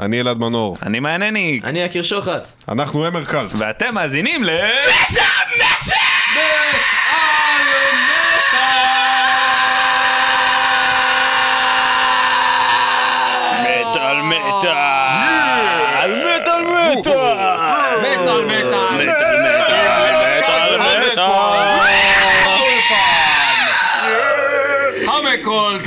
אני אלעד מנור. אני מענייניק. אני יקיר שוחט. אנחנו אמר קאלט. ואתם מאזינים ל... מטאל מטאל! מטאל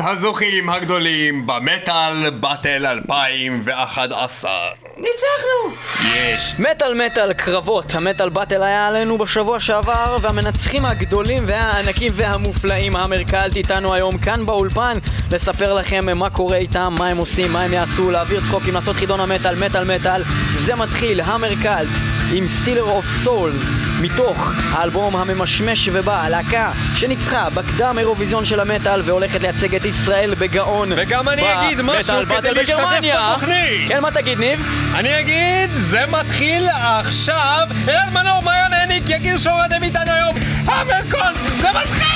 הזוכים הגדולים ב Metal Battle 2011 ניצחנו! יש מטאל מטאל קרבות, ה Metal Battle היה עלינו בשבוע שעבר והמנצחים הגדולים והענקים והמופלאים Hammercult איתנו היום כאן באולפן לספר לכם מה קורה איתם, מה הם עושים, מה הם יעשו, להעביר צחוקים, לעשות חידון המטאל, מטאל מטאל זה מתחיל, Hammercult עם Stealer of Souls מתוך האלבום הממשמש ובא, הלהקה שניצחה בקדם אירוויזיון של המטאל והולכת לייצג את ישראל בגאון וגם אני אגיד משהו כדי להשתתף בגרמניה. בתוכנית. כן, מה תגיד ניב? אני אגיד, זה מתחיל עכשיו אלעד מנור, מעיין העניק, יקיר שוחט הם איתנו היום המקולט, זה מתחיל!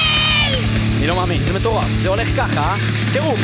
אני לא מאמין, זה מטורף, זה הולך ככה, טירוף.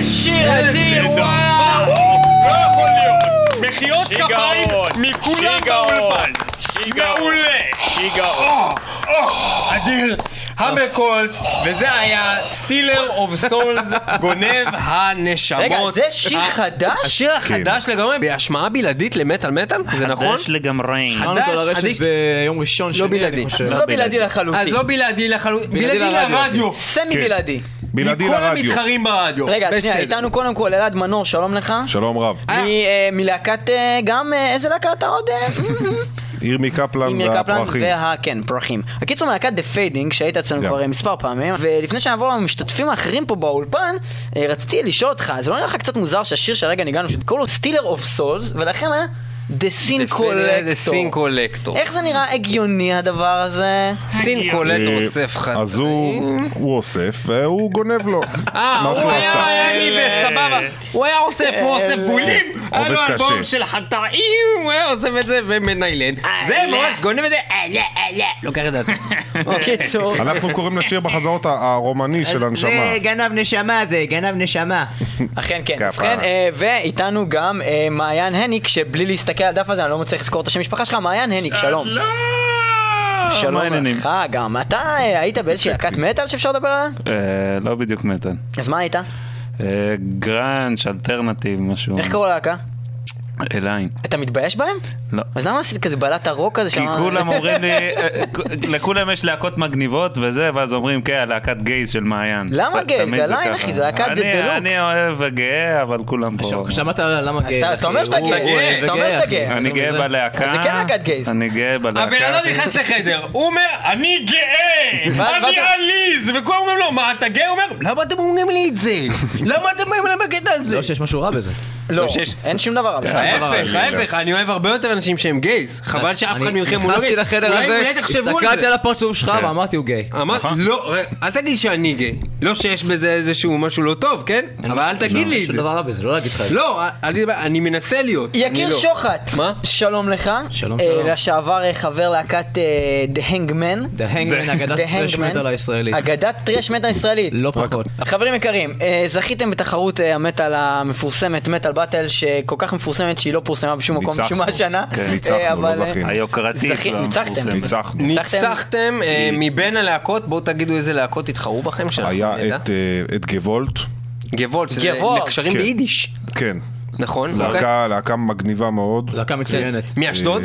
איזה שיר אדיר, וואו! לא יכול להיות! מחיאות. כפיים מכולם. באולפן! שיגעון. מעולה! שיגעון. אדיר! Hammercult, וזה היה Stealer of Souls, גונב הנשמות. רגע, זה שיר חדש? השיר החדש לגמרי, בהשמעה בלעדית למטאל מטאל, זה נכון? חדש לגמרי. חדש, עדיף. ביום ראשון שני, בלעדי. אני חושב. לא בלעדי אז לחלוטין. לא בלעדי לחלוטין, בלעדי. לרדיו. סמי כן. בלעדי. בלעדי מכל לרדיו. המתחרים ברדיו. רגע, שנייה. איתנו קודם כל אלעד מנור, שלום לך. שלום רב. אה. מ- אה, מלהקת, אה, גם, אה, איזה להקה אתה עוד? ירמי קפלן והפרחים. וה... כן, פרחים. הקיצור מלהקת The Fading, שהיית אצלנו. כבר מספר פעמים, ולפני שנעבור למשתתפים האחרים פה באולפן, רציתי לשאול אותך, זה לא נראה לך קצת מוזר שהשיר שהרגע ניגנו, שקוראים לו Stealer of Souls, ולכם היה The סין קולקטור. איך זה נראה הגיוני הדבר הזה? סין קולקטור אוסף חד. אז הוא אוסף והוא גונב לו. אה, הוא היה לי בסבבה. הוא היה אוסף, הוא אוסף בולים. היה לו אלבום. של חטאים, הוא היה אוסף את זה ומניילן. זה ממש גונב את זה, אה, לא, אה, לא. לוקח את זה עצמו. בקיצור, אנחנו קוראים לשיר בחזרות הרומני של הנשמה. זה גנב נשמה, זה גנב נשמה. אכן כן. ובכן, אה, ואיתנו גם אה, מעיין הניק, שבלי להסתכל על הדף הזה, אני לא מצליח לזכור את השם משפחה שלך, מעיין הניק, שלום. לא! שלום? לך גם. אתה אה, היית באיזושהי להקת מטאל שאפשר לדבר עליה? אה, לא בדיוק מטאל. אז מה היית? אה, גראנץ', אלטרנטיב, משהו. איך קראו ללהקה? אליין. אתה מתבייש בהם? לא. אז למה עשית כזה בלט הרוק כזה כי? כולם אומרים לי, אה, לכולם יש להקות מגניבות וזה, ואז אומרים, כן, להקת גייז של מעיין. למה גייז? זה הליין, ככה. אחי, זה להקת דלוקס. אני אוהב וגאה, אבל כולם פה. שמעת למה אז גייז, אתה- אתה אומר שאתה גאה, אתה אומר שאתה. גאה. אני גאה. בלהקה. אז זה כן להקת גייז. אני גאה בלהקה. הבן אדם נכנס לחדר, הוא אומר, אני גאה! אני עליז! וכולם אומרים לו, מה, אתה גאה? הוא אומר, למה אתם אומרים לי את זה? למה אתם אומרים לי בקטע הזה? לא שיש משהו רע בזה. לא, שיש- אין שום דבר. אבל. ההפך, ההפך, אני אוהב הרבה יותר אנשים שהם גייז. חבל שאף אחד מכם הוא לא נכנסתי גיי. לחדר אולי- הזה, הסתכלתי. על הפרצוף שלך כן. ואמרתי הוא גיי. אמרת, לא, רגע, אל תגיד שאני גיי. לא שיש בזה איזשהו משהו לא טוב, כן? אבל אל תגיד לי את זה. דבר רע בזה, לא להגיד לך את זה. לא, אל תדבר, אני מנסה להיות. יקיר לא. שוחט, מה? שלום לך. שלום, אה, שלום. לשעבר אה, חבר להקת אה, The Hangman. The Hangman, אגדת The טרש Hangman. מטאל הישראלית. אגדת טרש מטאל ישראלית. לא פחות. חברים יקרים, אה, זכיתם בתחרות אה, המטאל המפורסמת, מטאל באטל, שכל כך מפורסמת שהיא לא פורסמה בשום מקום. בשום השנה. כן, אה, ניצחנו, לא אבל, אה, זכינו. היוקרתית. לא ניצחתם. ניצחתם אה, מבין הלהקות, בואו תגידו איזה להקות התחרו בכם שאנחנו היה. את, אה, את גוולט, גוולט, שזה. לקשרים כן. ביידיש. כן. נכון? אוקיי. להקה מגניבה מאוד. להקה מצוינת. מאשדוד?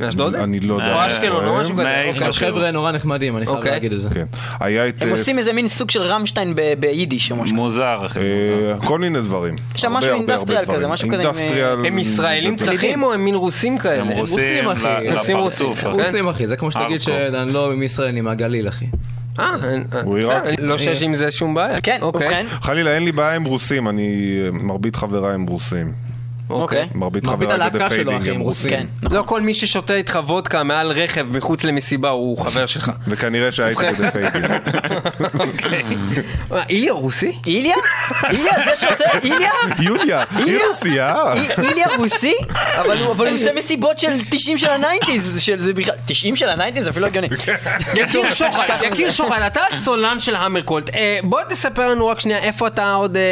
אה, מאשדוד? אני לא יודע. או איפה אשקלון או הם. משהו כזה. מה- אוקיי. גם חבר'ה נורא נחמדים, אני חייב אוקיי. להגיד את זה. כן. היה את... הם אה, עושים איזה מין סוג של רמשטיין ב- ביידיש או משהו. מוזר, אחי. אה, כל מיני דברים. עכשיו הרבה, משהו industrial כזה. משהו כזה industrial... הם ישראלים צחים או הם מין רוסים כאלה? הם רוסים אחי. רוסים, לפרצוף. רוסים. אחי. רוסים אחי, זה כמו שתגיד. שאני לא מישראל, אני מהגליל אחי. אה, אה. לא שיש עם זה שום בעיה. כן, אוקיי. חלילה, אין לי בעיה עם רוסים, אני... אה, מרבית חבריי הם רוסים. אוקיי. מרבית מרבית חבריי הלהקה שלו, Fading אחי, הם רוסים. כן, נכון. לא כל מי ששותה איתך וודקה מעל רכב מחוץ למסיבה הוא חבר שלך. וכנראה שהייתי ב The Fading. אה, איליה רוסי? איליה? איליה זה שעושה... איליה? יוליה, היא. אי- איליה רוסי? אבל הוא עושה מסיבות של 90 של ה nineties, של זה בכלל... 90 של ה nineties? אפילו לא הגיוני. יקיר שוחט, ככה יקיר זה. שוחט, אתה הסולן של המרקולט. אה, בוא תספר לנו רק שנייה איפה אתה עוד אה,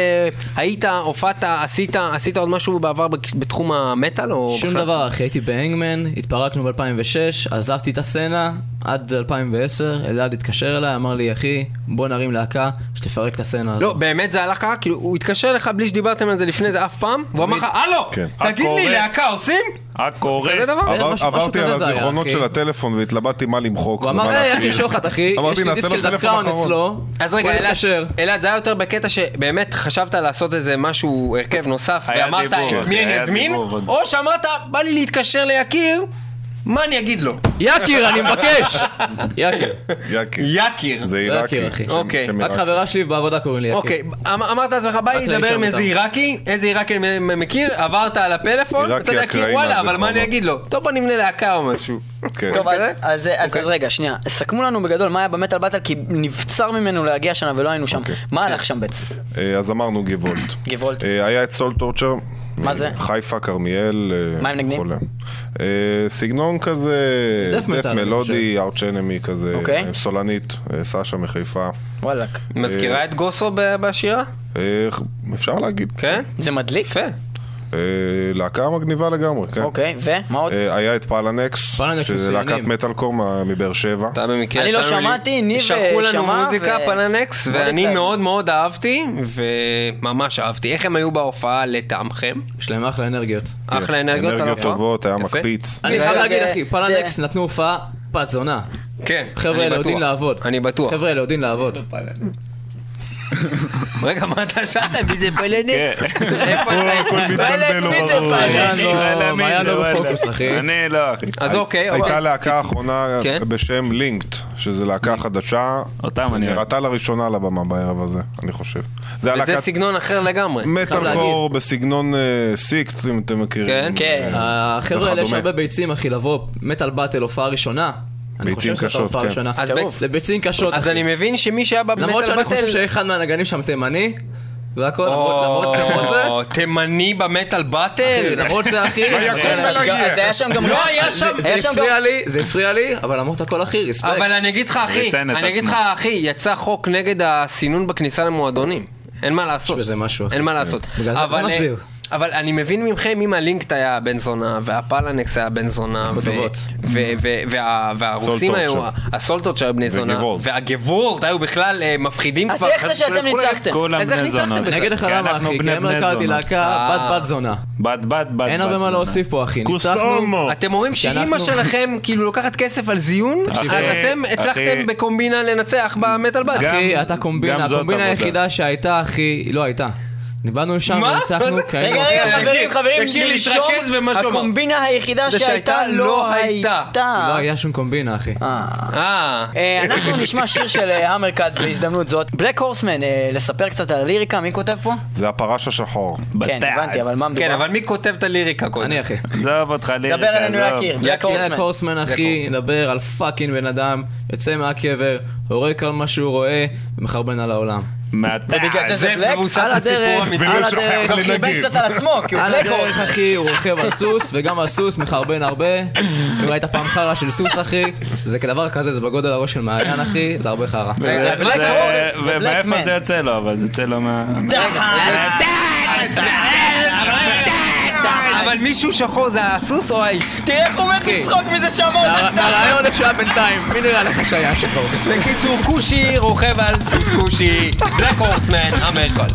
היית, הופעת, עשית, עשית עוד משהו בעבר בתחום המטאל או שום בכלל? דבר אחי, הייתי בהנגמן, התפרקנו ב-2006, עזבתי את הסצנה עד 2010, אלעד התקשר אליי, אמר לי אחי, בוא נרים להקה, שתפרק את הסצנה הזאת. לא, באמת זה הלך ככה? כאילו, הוא התקשר אליך בלי שדיברתם על זה לפני זה אף פעם? והוא אמר לך, הלו, כן. תגיד לי. להקה עושים? הקורא. עבר- משהו- עברתי על הזיכרונות. של הטלפון והתלבטתי מה למחוק. הוא אמר, היי, להשאיר. יקיר שוחט אחי, יש אמרתי, לי דיסק של אחרון. אצלו, אז רגע, אלעד, זה היה יותר בקטע שבאמת חשבת לעשות איזה משהו, הרכב נוסף, ואמרת את מי אני אזמין, או שאמרת, בא לי להתקשר ליקיר, מה אני אגיד לו? יקיר, אני מבקש! יקיר. יקי. יקיר. זה עיראקי. יקיר, אחי. שם- אוקיי. רק. חברה שלי בעבודה קוראים לי יקיר. אוקיי, אמ- אמרת לעצמך, בא לי לדבר עם איזה. עיראקי, איזה עיראקי אני מכיר, עברת על הפלאפון, אתה יודע, כי אקראי וואלה, אבל מה. אני אגיד לו? טוב, בוא נבנה להקה או משהו. כן. טוב, אז- אוקיי. רגע, שנייה. סכמו לנו בגדול מה היה במטאל באטל, כי נבצר ממנו להגיע השנה ולא היינו שם. אוקיי. מה הלך שם בעצם? אה, אז אמרנו גוולט. גוואלד. אה, היה את סול טורצ'ר, מה זה? חיפה, כרמיאל. אה, מה הם נגנים? אה, סגנון כזה, דף מלודי, ארץ' אנמי כזה, אוקיי. סולנית, אה, סשה מחיפה. וואלאק. מזכירה את גוסו ב- בשירה? אפשר להגיד. כן? זה מדליק? יפה. אה, להקה מגניבה לגמרי, כן. אוקיי, ומה עוד? אה, היה את פלנקס, פלנקס שזה. להקת מטאלקור מה- מבאר שבע. אתה במקרה אני לא שמעתי, ניב, שלחו לנו שמע, מוזיקה, פלנקס, ואני. מאוד מאוד אהבתי, וממש אהבתי. איך הם היו בהופעה לטעמכם? יש להם אחלה אנרגיות. אחלה אנרגיות על אנרגיות ההופעה? טובות, היה. מקפיץ. אני חייב להגיד אחי, פלנקס נתנו הופעה בת זונה. כן, חבר'ה אני האלה יודעים בטוח. לעבוד. אני בטוח. חבר'ה האלה יודעים לעבוד. רגע, מה אתה שאלת? מי זה? הכל מתבלבל, לא? מעיין לא-. בפוקוס, אחי. אני לא, אחי. אז אוקיי, הייתה אוקיי. להקה האחרונה כן? בשם לינקט, שזה להקה חדשה, אותם אני אוהב. נראתה לראשונה על הבמה בערב הזה, אני חושב. זה וזה סגנון אחר לגמרי. מטאלקור בסגנון אה, סיקט, אם אתם מכירים. כן? כן. אה, החבר'ה האלה יש. הרבה ביצים אחי לבוא מטאל באטל הופעה ראשונה. ביצים קשות, כן. אז. זה ביצים קשות אז. אני מבין שמי שהיה למרות במטאל שאני חושב בטל... שאחד מהנגנים שם תימני, והכל, למרות למרות- למרות זה, תימני במטאל באטל? למרות זה אחי, יקום זה- ולא יהיה. אז היה שם גם... לא היה שם, זה. הפריע לי, זה הפריע לי, אבל למרות הכל אחי, רספקט. אבל אני אגיד לך אחי, אני אגיד לך. אחי, יצא חוק נגד הסינון בכניסה למועדונים. אין מה לעשות. יש בזה משהו, אחי. אין מה לעשות. בגלל זה- אבל, זה מסביר. אבל אני מבין מכם אם הלינקט היה בן זונה, והפלנקס היה בן זונה, והרוסים היו. הסולטות שהיו בני זונה. והגוולט היו בכלל אה, מפחידים אז כבר. איך זה שאתם ניצחתם? כולם אז איך בני. בכלל? אני אגיד לך למה אחי, כי הם זונות. להקה אה. בת בת זונה. בת בת בת אין הרבה בת מה זונה. להוסיף פה אחי. ניצחנו, קוסומו. אתם אומרים שאימא שלכם כאילו לוקחת כסף על זיון, אז אתם. הצלחתם בקומבינה לנצח במטאל. גם- אחי, אתה קומבינה, הקומבינה. היחידה שהייתה אחי, לא הייתה. באנו לשם? כן. רגע, רגע, יקיר, חברים, חברים, שהוא אמר. הקומבינה היחידה שהייתה לא לא הייתה. לא היה שום קומבינה אחי. אה. אה, אה, אנחנו נשמע שיר של המרקאט בהזדמנות זאת. בלק הורסמן, לספר קצת על הליריקה, מי כותב פה? זה הפרש השחור. כן. הבנתי, אבל מה מדובר? כן, אבל מי כותב את הליריקה קודם? אני אחי. עזוב אותך ליריקה, דבר עזוב. יקיר, בלק הורסמן. הקורסמן אחי, מדבר על פאקינג בן אדם, יוצא מהקבר, הורג כל מה שהוא רואה, ומחרבן על העולם. ובגלל זה? מבוסס על על סיפור הדרך, אמיתי. על ולא שוכח הדרך, הוא חירבן קצת על עצמו, כי הוא על בלק הדרך. אחי, הוא רוכב על סוס, וגם הסוס מחרבן הרבה. אם ראית פעם חרא של סוס אחי, זה כדבר כזה, זה בגודל הראש של מעיין אחי, זה הרבה חרא. ומאיפה. זה יוצא לו, אבל זה יוצא לו מה... אבל מישהו שחור זה הסוס או האיש? תראה איך הוא מת. לצחוק מזה שמות. מהרעיון איך שהיה בינתיים, מי נראה לך שהיה שחור? בקיצור, כושי רוכב על סוס כושי, בלק הורסמן, אמריקות.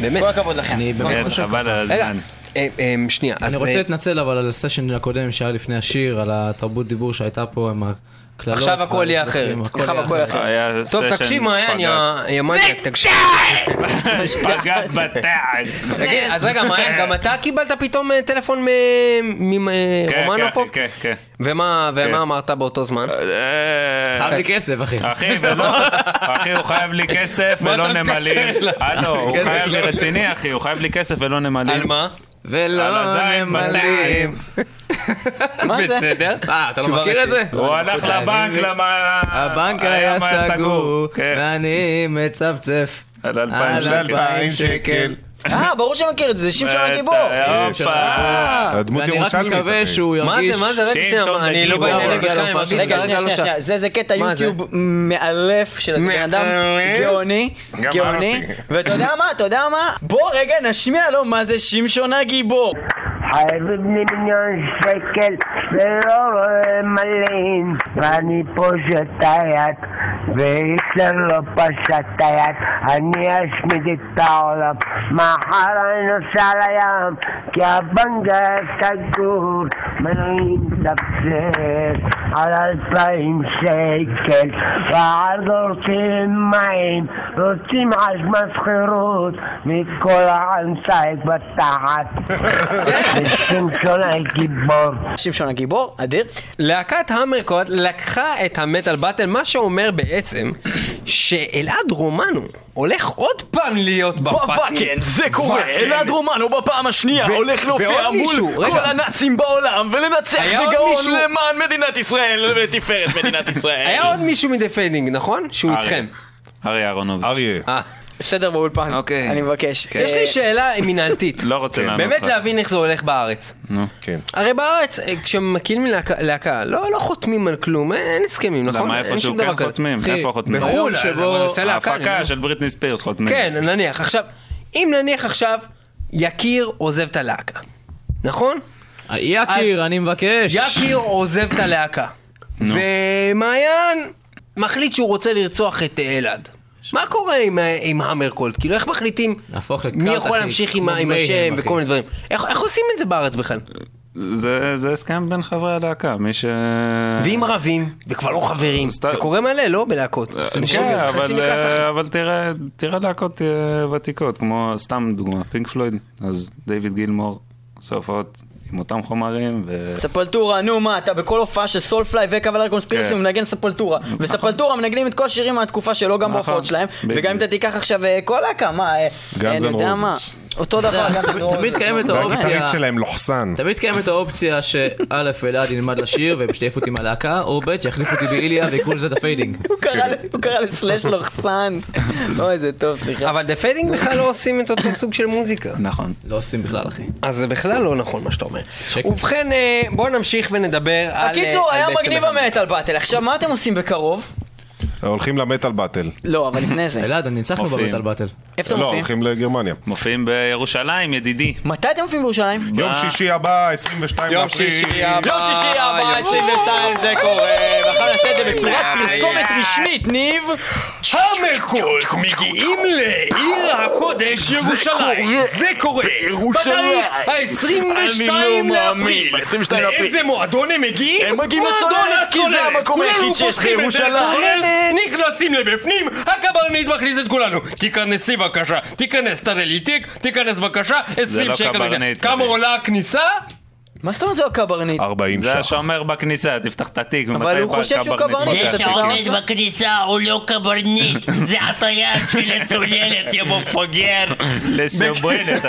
באמת. כל הכבוד לכם. אני באמת חושב... חבל על הזמן. אה, אה, שנייה. אז, אני רוצה אה, להתנצל אבל על הסשן הקודם שהיה לפני השיר, על התרבות דיבור שהייתה פה עם. עכשיו הכל יהיה אחרת. עכשיו יהיה הכל אחרת. אחרת. היה טוב, תקשיב מעיין, יא שפגאט. יא מניאק, תקשיב. שפגאט בתעד. תגיד, אז רגע, מעיין, גם אתה קיבלת פתאום אה, טלפון כן, מרומנו כן, פה? כן, כן. ומה ומה כן. אמרת באותו זמן? אה, חייב לי כסף אחי. אחי, ולא, אחי, הוא חייב לי כסף ולא נמלים. הלו, הוא חייב לי רציני, אחי, הוא חייב לי כסף ולא נמלים. על מה? ולא נמלים. מה זה? בסדר. אה, אתה לא מכיר את זה? הוא הלך לבנק, למה... הבנק היה סגור, כן, ואני מצפצף. על אלפיים על שקל. אלפיים שקל. אה, ברור שאני מכיר את זה, זה שמשון הגיבור. הופה. הדמות ואני רק ירושלמית. מקווה. שהוא מה ירגיש... זה, מה זה, רגע שנייה, מה, אני לא מרגיש שלו. רגע, שנייה, שנייה, זה זה קטע מה? יוטיוב מאלף של בן אדם? גאוני, גאוני. ואתה יודע מה, אתה יודע מה? בוא רגע נשמיע לו מה זה שמשון הגיבור. חייבים מיליון שקל ולא מלאים ואני פושט את היד והיטלר לא פשט היד אני אשמיד את העולם. מחר אני נוסע לים כי הבנק היה סגור ואני מצפצף על אלפיים שקל. ועד רוצים מים רוצים חשמל שכירות מכל האמצעי בתחת. שמשון הגיבור. שמשון הגיבור, אדיר. להקת המרקוד לקחה את המטאל באטל, מה שאומר בעצם שאלעד רומנו הולך עוד פעם להיות בפאקינג. כן, זה קורה. אלעד רומנו בפעם השנייה הולך להופיע מול כל. הנאצים בעולם ולנצח בגאון למען מדינת ישראל ולתפארת מדינת ישראל. היה עוד מישהו מ The Fading, נכון? שהוא אריה. איתכם. ארי אהרונוביץ'. אריה. סדר באולפן, אוקיי. אני מבקש. יש אה, לי שאלה מינהלתית. לא רוצה לענות באמת לך. להבין איך זה הולך בארץ. נו. כן. הרי בארץ, אה, כשמקימים להקה- לא לא חותמים על כלום, אין אין הסכמים, נכון? למה איפשהו שום דבר כן. חותמים? אחי, איפה חותמים? בחו"ל, שבו ההפקה. של בריטני ספירס חותמים. כן, נניח. עכשיו, אם נניח עכשיו יקיר עוזב את הלהקה, נכון? יקיר, אני מבקש. יקיר עוזב את הלהקה. ומעיין מחליט שהוא רוצה לרצוח את אלעד. מה קורה עם, אה, עם המרקולד? כאילו, איך מחליטים מי יכול להמשיך עם, עם השם אחי. וכל מיני דברים? איך, איך עושים את זה בארץ בכלל? זה זה הסכם בין חברי הלהקה, מי ש... ואם רבים, וכבר לא חברים, זה קורה מלא, לא? בלהקות. אנשים כן, אבל, אה. אבל תראה, תראה להקות אה, ותיקות, כמו סתם דוגמה, פינק פלויד, אז דיוויד גילמור, עושה הופעות עם אותם חומרים, ו... Sepultura, נו מה, אתה בכל הופעה של Soulfly ו Cavalera Conspiracy כן. הוא מנגן Sepultura. ו Sepultura מנגנים את כל השירים מהתקופה שלו גם נכון. בהופעות שלהם. בדיוק. וגם אם אתה תיקח עכשיו אה, כל להקה, מה, אה, אה, אותו דבר, תמיד קיימת והגיטריסט האופציה, שלהם לוחסן. תמיד קיימת האופציה שא' אלעד ילמד לשיר והם יעיפו אותי מהלהקה, או ב' שיחליפו אותי באיליה ויקראו לזה את The Fading. הוא קרא ל Slash לוחסן. אוי, זה טוב, סליחה. אבל The Fading בכלל לא עושים את אותו סוג של מוזיקה. נכון. לא עושים בכלל אחי. אז זה בכלל לא נכון מה שאתה אומר. ובכן, אה, בואו נמשיך ונדבר על... הקיצור, אה, היה מגניב ה Metal Battle. עכשיו, מה אתם עושים בקרוב? הולכים ל Metal Battle. לא, אבל לפני זה. אלעד, ניצחנו מופיעים. ב Metal Battle. איפה אתם לא, מופיעים? הולכים לגרמניה. מופיעים בירושלים, ידידי. מתי אתם מופיעים בירושלים? יום שישי הבא, 22 יום. שישי הבא. יום שישי הבא, יום 22 זה קורה, ואחר נעשה את זה בצורת פרסומת רשמית, ניב. Hammercult מגיעים לעיר הקודש ירושלים. זה קורה. בירושלים. בתאריך ה-22 אני לא לאפריל. מאמין, 22 לאפריל. לאיזה מועדון הם מגיעים? הם מגיעים לצוללת, כי זה המקום היחיד שיש בירושלים. נכנסים לבפנים, הקברניט מכניס את כולנו. תיכנסי בבקשה, תיכנס, תראה לי תיק, תיכנס בבקשה, 20 לא שקל. קברניט, כמה. עולה הכניסה? מה זאת אומרת זה הקברניט? 40 זה ש"ח. השומר בכניסה, תפתח את התיק. אבל הוא חושב שהוא? קברניט, זה שעומד בכניסה הוא לא קברניט, זה הטייס של הצוללת, יא מפגר. לסברנת.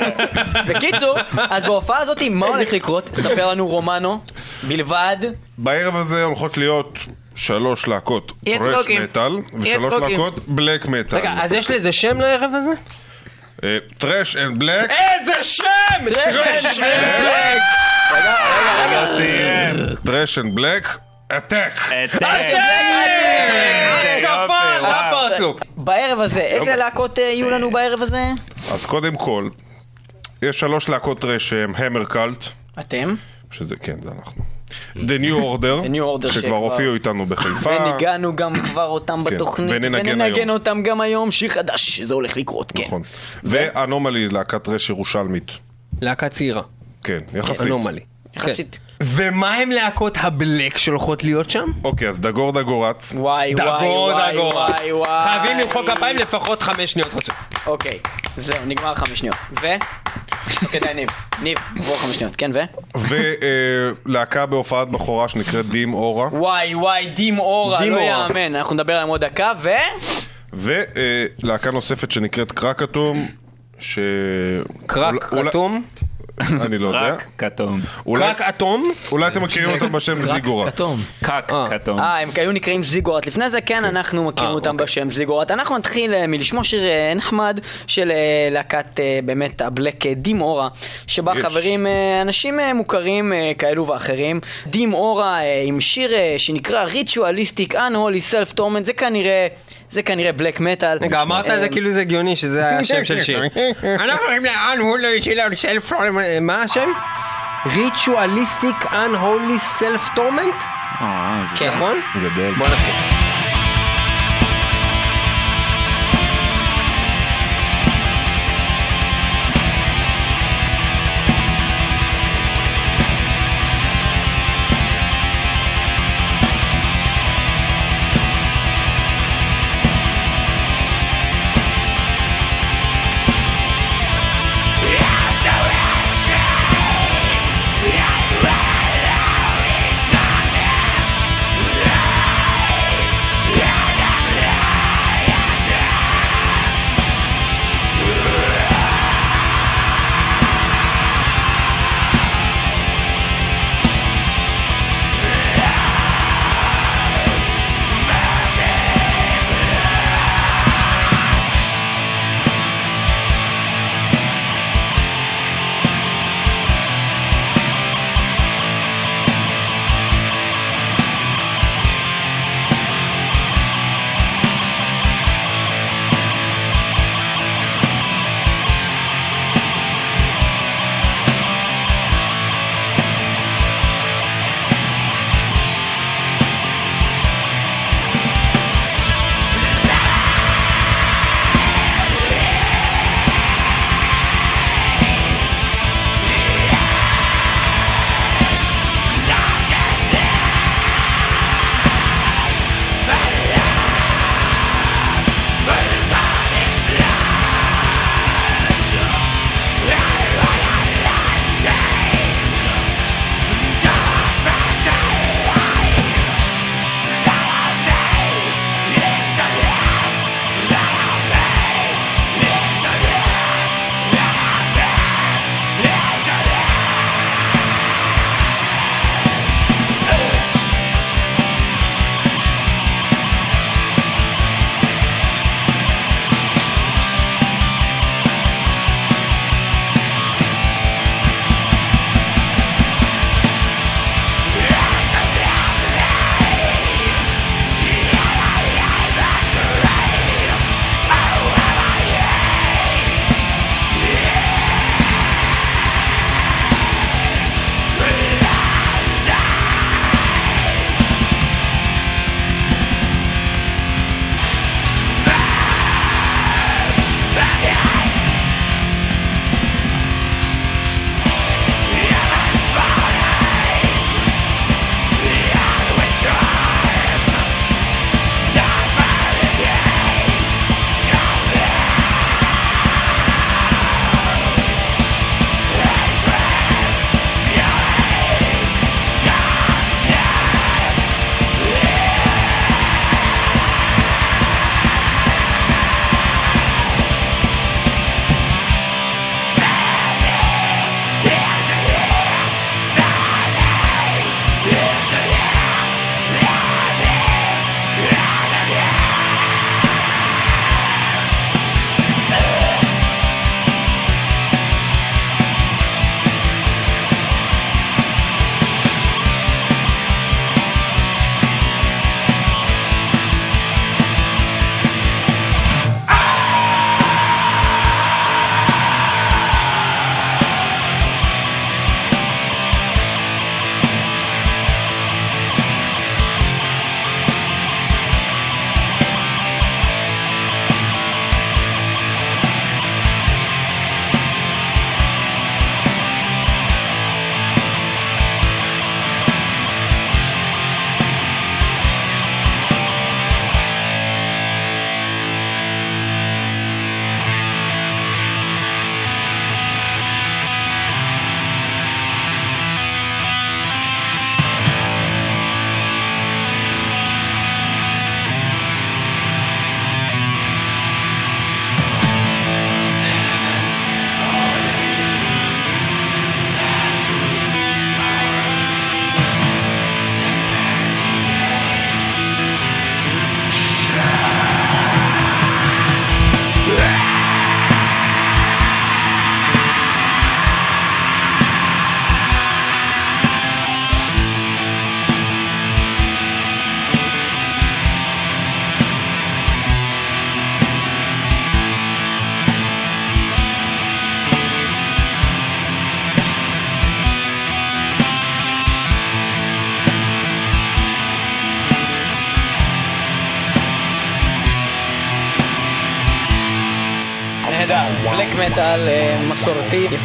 בקיצור, אז בהופעה הזאת, מה הולך לקרות? ספר לנו רומנו, בלבד. בערב הזה הולכות להיות שלוש להקות טרש. מטאל, ושלוש. להקות בלק מטאל. רגע, אז יש לזה שם לערב הזה? Thrash and Black, איזה שם! Thrash and Black! Thrash and Black, Attack. על וואו. הפרצוף! בערב הזה, איזה להקות אה, יהיו לנו בערב הזה? אז קודם כל, יש שלוש להקות טרש שהם Hammercult, אתם? שזה, כן, זה אנחנו. The New Order, The New Order שכבר שכבר- הופיעו איתנו בחיפה. וניגענו גם כבר אותם כן, בתוכנית, וננגן וננגן היום. אותם גם היום, שיר חדש, זה הולך לקרות, כן. נכון. ואנומלי, להקת רש ירושלמית. להקה צעירה. כן, יחסית. אנומלי. יחסית. ומה הם להקות הבלק שהולכות להיות שם? אוקיי, אז דגור דגורת. וואי וואי דגור וואי דגור. וואי וואי. חייבים למחוא כפיים לפחות חמש שניות רצוף. אוקיי, זהו, נגמר חמש שניות. ו? אוקיי, די, ניב. ניב, עבור חמש שניות. כן, ו? ולהקה בהופעת בכורה שנקראת דים אורה. וואי וואי, דים אורה, דים לא. יאמן. אנחנו נדבר עליהם עוד דקה, ו? ולהקה נוספת שנקראת קרק אטום. ש... קרק אולי- אטום? אני לא יודע. רק כתום. קרק אטום? אולי אתם מכירים אותם בשם זיגורה. כתום. קק אה. כתום. אה, הם היו נקראים זיגורט. לפני זה כן, אנחנו מכירים אה, אותם אוקיי. בשם זיגורט. אנחנו נתחיל אה, מלשמוע שיר נחמד של להקת באמת הבלק דים אורה, שבה. חברים אנשים מוכרים כאלו ואחרים. Dim Aura אה, עם שיר שנקרא Ritualistic Unholy Self Torment, זה כנראה... זה כנראה בלק מטאל. רגע, אמרת את זה כאילו זה הגיוני שזה השם של שיר. אנחנו רואים לאן הוא לא של self מה השם? Ritualistic unholy self torment? אה, זה- כן. נכון? גדול. בוא נתחיל.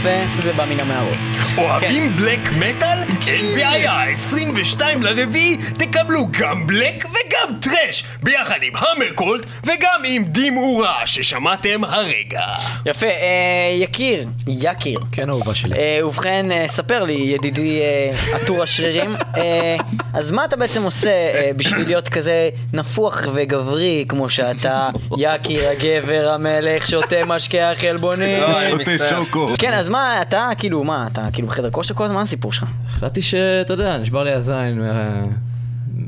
יפה, ובא מן המערות. אוהבים בלק מטאל? אין בעיה, 22 לרביעי תקבלו גם בלק וגם טרש, ביחד עם המרקולט וגם עם דימאורה ששמעתם הרגע. יפה, אה, יקיר, יקיר. כן, אהובה שלי. אה, ובכן, אה, ספר לי, ידידי אה, עטור השרירים, אה, אז מה אתה בעצם עושה אה, בשביל להיות כזה נפוח וגברי כמו שאתה, יקיר הגבר המלך, שותה משקה החלבונים? לא, אני שותה. שוקו. כן, אז מה, אתה כאילו, מה, אתה כאילו בחדר כושר כל הזמן? מה הסיפור שלך? החלטתי שאתה יודע, נשבר לי הזין, אה,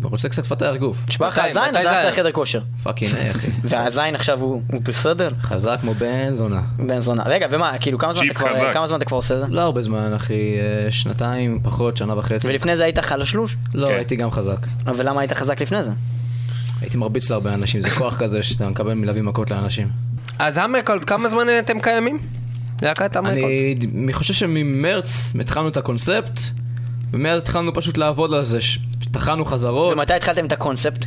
רוצה קצת לפתח גוף. נשבר לך הזין, אז זה הלכת היה? לחדר כושר. fucking היי, אחי. והזין עכשיו הוא הוא בסדר? חזק כמו בן זונה. בן זונה. רגע, ומה, כאילו, כמה זמן אתה כבר- חזק. כמה זמן אתה כבר עושה את זה? לא הרבה זמן, אחי, אה, שנתיים, פחות, שנה וחצי. ולפני זה היית חלשלוש? לא, כן. הייתי גם חזק. ולמה היית חזק לפני זה? הייתי מרביץ להרבה אנשים, זה כוח כזה שאתה מקבל מלהביא מכות לאנשים. אז המרקולד, כמה זמן אתם קיימים? להקת המרקולד. אני חושב שממרץ התחלנו את הקונספט, ומאז התחלנו פשוט לעבוד על זה, טחנו חזרות. ומתי התחלתם את הקונספט?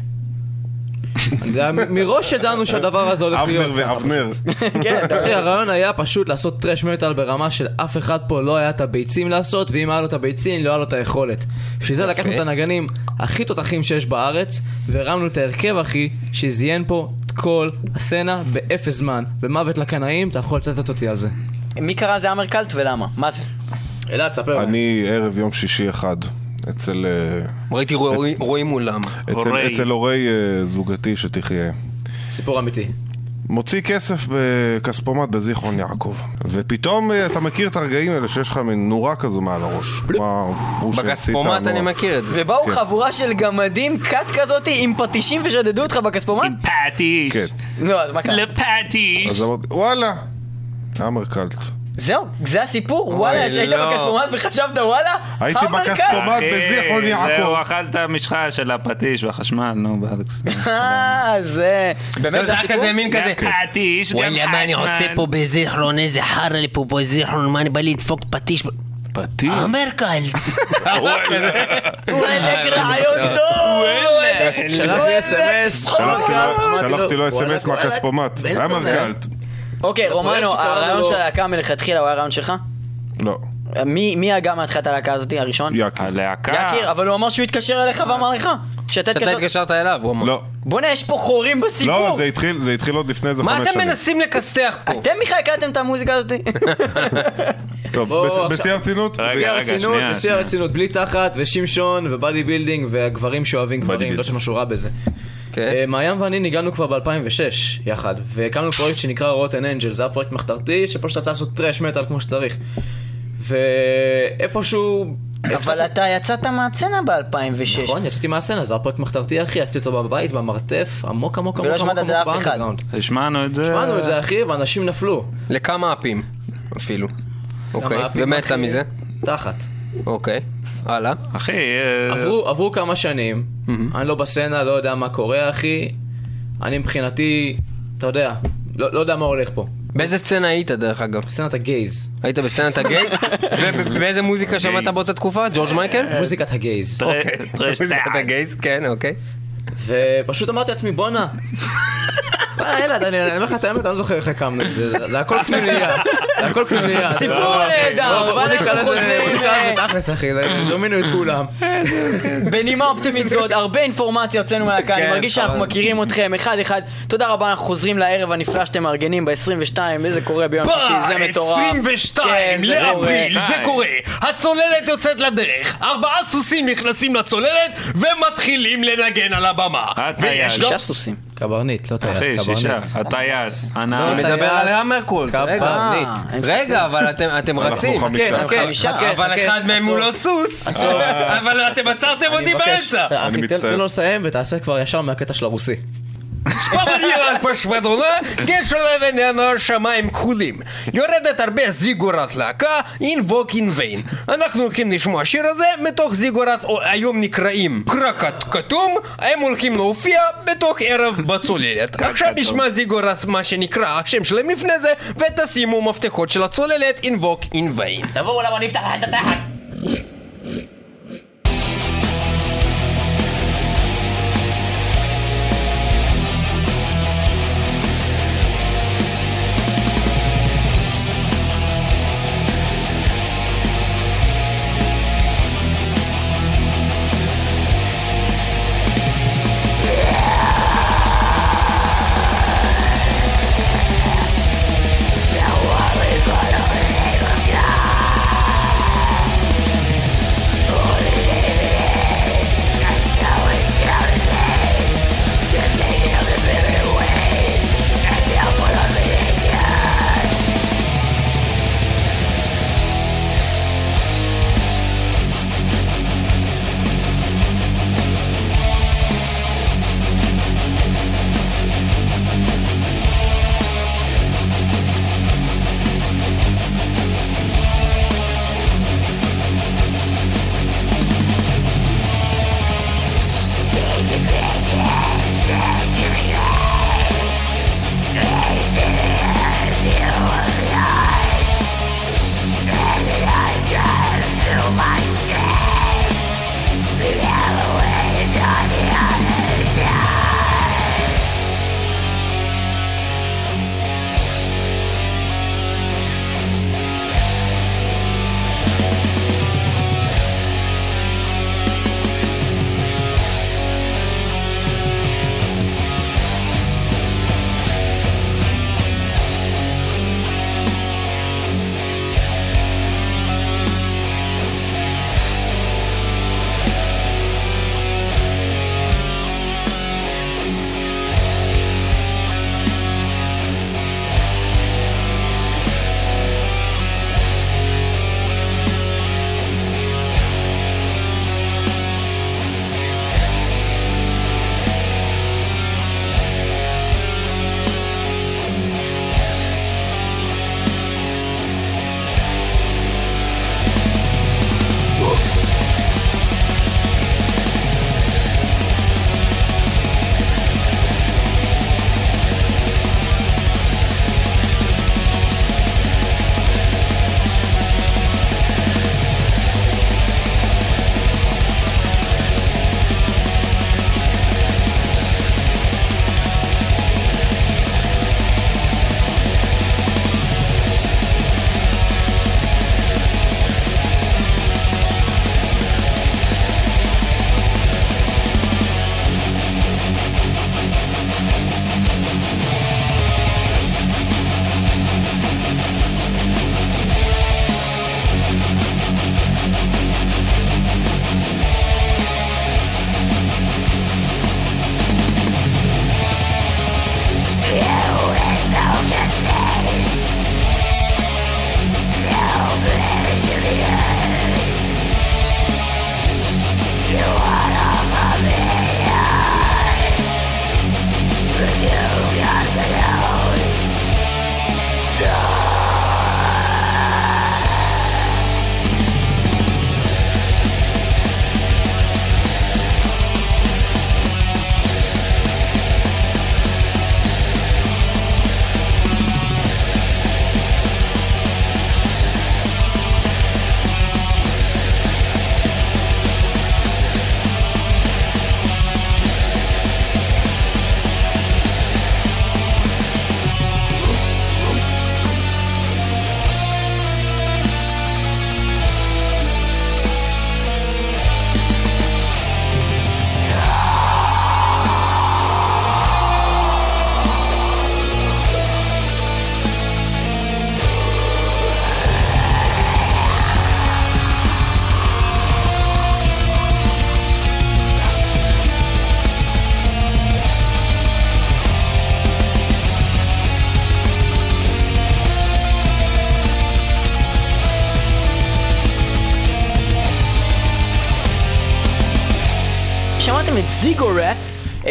מראש ידענו שהדבר הזה הולך להיות. אבנר ואבנר. כן, אחי, הרעיון היה פשוט לעשות טרש מטאל ברמה של אף אחד פה לא היה את הביצים לעשות, ואם היה לו את הביצים, לא היה לו את היכולת. בשביל זה לקחנו את הנגנים הכי תותחים שיש בארץ, והרמנו את ההרכב, אחי, שזיין פה את כל הסצנה באפס זמן. במוות לקנאים, אתה יכול לצטט אותי על זה. מי קרא לזה אמרקלט ולמה? מה זה? אלעד, ספר. אני ערב יום שישי אחד, אצל אה, ראיתי רועי- רואים מולם. אצל- הורי. אצל הורי אה, זוגתי שתחיה. סיפור אמיתי. מוציא כסף בכספומט בזיכרון יעקב. ופתאום אה, אתה מכיר את הרגעים האלה שיש לך מין נורה כזו מעל הראש. בכספומט. אני מכיר את זה. ובאו כן. חבורה של גמדים, כת כזאתי, עם פטישים ושדדו אותך בכספומט? פטיש. כן. לא, אז מה קרה? לפטיש. אז אמרתי, וואלה, אמרקלט. זהו, זה הסיפור? וואלה, שהיית לא. בכספומט וחשבת וואלה? הייתי המרקלט? בכספומט בזיכרון זהו, יעקב. אכל את המשחה של הפטיש והחשמל, נו, באלכס. אה, זה... לא, באמת זה זה היה הסיפור? כזה מין כזה. פטיש, גם וואלה, מה אני עושה. פה בזיכרון? איזה חרא לי פה בזיכרון, מה אני בא לדפוק פטיש? פטיש? אמרקלט. וואלה, רעיון טוב! שלח לי אס.אם.אס. שלחתי לו- אס.אם.אס מהכספומט. אמרקלט. אוקיי, רומנו, הרעיון של הלהקה מלכתחילה הוא הרעיון שלך? לא, מי מי הגה מהתחילת הלהקה הזאתי, הראשון? יקי. הלהקה. יקיר, אבל הוא אמר שהוא התקשר אליך ואמר לך שאתה אתה התקשרת... אליו, הוא אמר. לא, בוא'נה, יש פה חורים בסיפור! לא, זה התחיל, זה התחיל עוד לפני איזה מה חמש אתם שנים. מנסים לכסתח פה? אתם בכלל הקלטתם את המוזיקה הזאתי? טוב, בשיא הרצינות? בשיא הרצינות, בשיא. הרצינות, בלי תחת ושמשון ו body building והגברים שאוהבים גברים. לא שמשהו רע בזה. כן. אה, מעיין ואני ניגענו כבר ב-2006 יחד, והקמנו פרויקט שנקרא Rotten Angel, זה היה פרויקט מחתרתי שפשוט רצה לעשות טרש מטאל כמו שצריך. ואיפשהו... אבל אתה יצאת מהצצנה ב-2006. נכון, יצאתי מהסצנה, זה היה פרויקט מחתרתי אחי, עשיתי אותו בבית, במרתף, עמוק עמוק עמוק עמוק את עמוק זה לאף אחד. באנדרגראונד. השמענו את זה. שמענו את זה אחי, ואנשים נפלו. לכמה אפים אפילו. אוקיי, ומה יצא? מזה? תחת. אוקיי, הלאה. אחי, אה, עברו, עברו כמה שנים, אני לא בסצנה, לא יודע מה קורה אחי. אני מבחינתי, אתה יודע, לא, לא יודע מה הולך פה. באיזה סצנה היית דרך אגב? סצנת הגייז. היית בסצנת הגייז? ובאיזה מוזיקה שמעת באותה תקופה? ג'ורג' מייקל? מוזיקת הגייז. טרש מוזיקת. הגייז, כן, אוקיי. ופשוט אמרתי לעצמי, בואנה. אה, ילד, אני אני אומר לך את האמת, אני לא זוכר איך הקמנו את זה, זה הכל פנימייה, זה הכל פנימייה. סיפור לא, נהדר, בוא- נקרא אנחנו לזה, חוזרים, בוא נקרא אה, לזה תכלס אחי, זה- דומינו את כולם. בנימה אופטימית זאת, הרבה אינפורמציה הוצאנו מהלהקה, אני כן, מרגיש שאנחנו מכירים אתכם אחד אחד. תודה רבה, אנחנו חוזרים לערב הנפלא שאתם מארגנים ב-22, וזה קורה ביום שישי, זה מטורף. ב-22 כן, לאפריל. זה קורה. הצוללת יוצאת לדרך, ארבעה סוסים נכנסים לצוללת ומתחילים לנגן על הבמה. הטייס. שישה סוסים. קברניט, לא טייס, אחי, קברניט. שישה. הטייס, לא, הנער. אני מדבר על המרקולט, רגע. קברניט. אה, רגע, אבל אתם- אתם אנחנו רצים. חמישה. אבל אחד מהם הוא. לא סוס. אבל אתם עצרתם אני אותי באמצע. אחי, תן- מצטער. תן לו לסיים ותעשה כבר ישר מהקטע של הרוסי. פמריה פשמדונה, גשר לבן ינוער שמיים כחולים. יורדת הרבה זיגורת להקה, אינבוק אין ויין. אנחנו הולכים לשמוע שיר הזה מתוך זיגורת, או היום נקראים קרקט כתום, הם הולכים להופיע בתוך ערב בצוללת. עכשיו נשמע זיגורת מה שנקרא השם שלהם לפני זה, ותשימו מפתחות של הצוללת אינבוק אין ויין. תבואו למה נפתח את התחת. את זיגורף. אה, עם קרק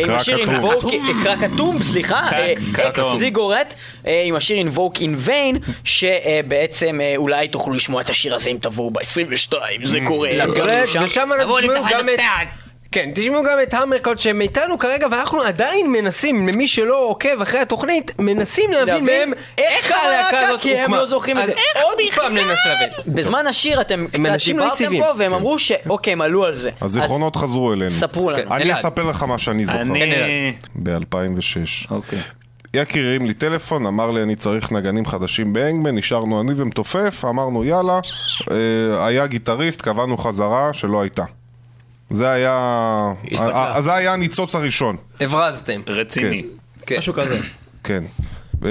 השיר אטום. Invoke, אה, קרק אטום, סליחה, אה, אקס. זיגורט, אה, עם השיר Invoke in Vain, שבעצם אה, אולי תוכלו לשמוע את השיר הזה אם תבואו ב-22, זה קורה. לגרד, שם. ושם תשמעו נפתח גם את... כן, תשמעו גם את המרקוד שהם איתנו כרגע, ואנחנו עדיין מנסים, למי שלא עוקב אחרי התוכנית, מנסים להבין מהם איך הלהקה להקה, הזאת כי הם הוקמה. לא זוכרים את אז זה. עוד פעם ננסה להבין. בזמן השיר אתם קצת דיברתם. פה, והם אמרו שאוקיי, הם עלו על זה. הזיכרונות חזרו אלינו. אז ספרו לנו. אני. אספר לך מה שאני זוכר. אני... ב-2006. אוקיי. יקיר הרים לי טלפון, אמר לי אני צריך נגנים חדשים באנגמן, נשארנו אני ומתופף, אמרנו יאללה, אה, היה גיטריסט, קבענו חזרה שלא הייתה. זה היה, התבטלה. אה, זה היה הניצוץ הראשון, הברזתם. רציני. כן. משהו כזה. כן. אה,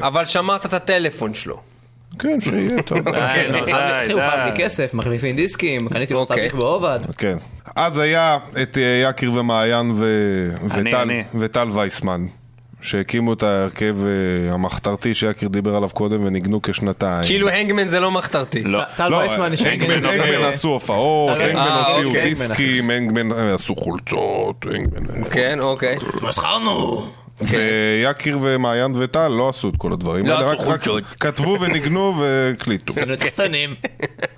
אבל שמרת את הטלפון שלו. כן, שיהיה, טוב. די, די, אחי, הוא חייב לי. כסף, מחליפים דיסקים, קניתי לו אוקיי. סטריך בעובד. כן. אז היה את אה, יקיר ומעיין ו- אני, וטל- אני. וטל וייסמן, שהקימו את ההרכב אה, המחתרתי שיקיר דיבר עליו קודם וניגנו כשנתיים. כאילו הנגמן זה לא מחתרתי. לא. טל לא, וייסמן יש הנגמן הנגמן עשו הופעות, הנגמן. הוציאו אה, אוקיי. דיסקים, הנגמן אה, עשו חולצות, הנגמן... כן, אוקיי. מסחרנו. ויקיר ומעיין וטל לא עשו את כל הדברים לא עשו רק- חולצות. כתבו וניגנו והקליטו. עשינו תחתונים.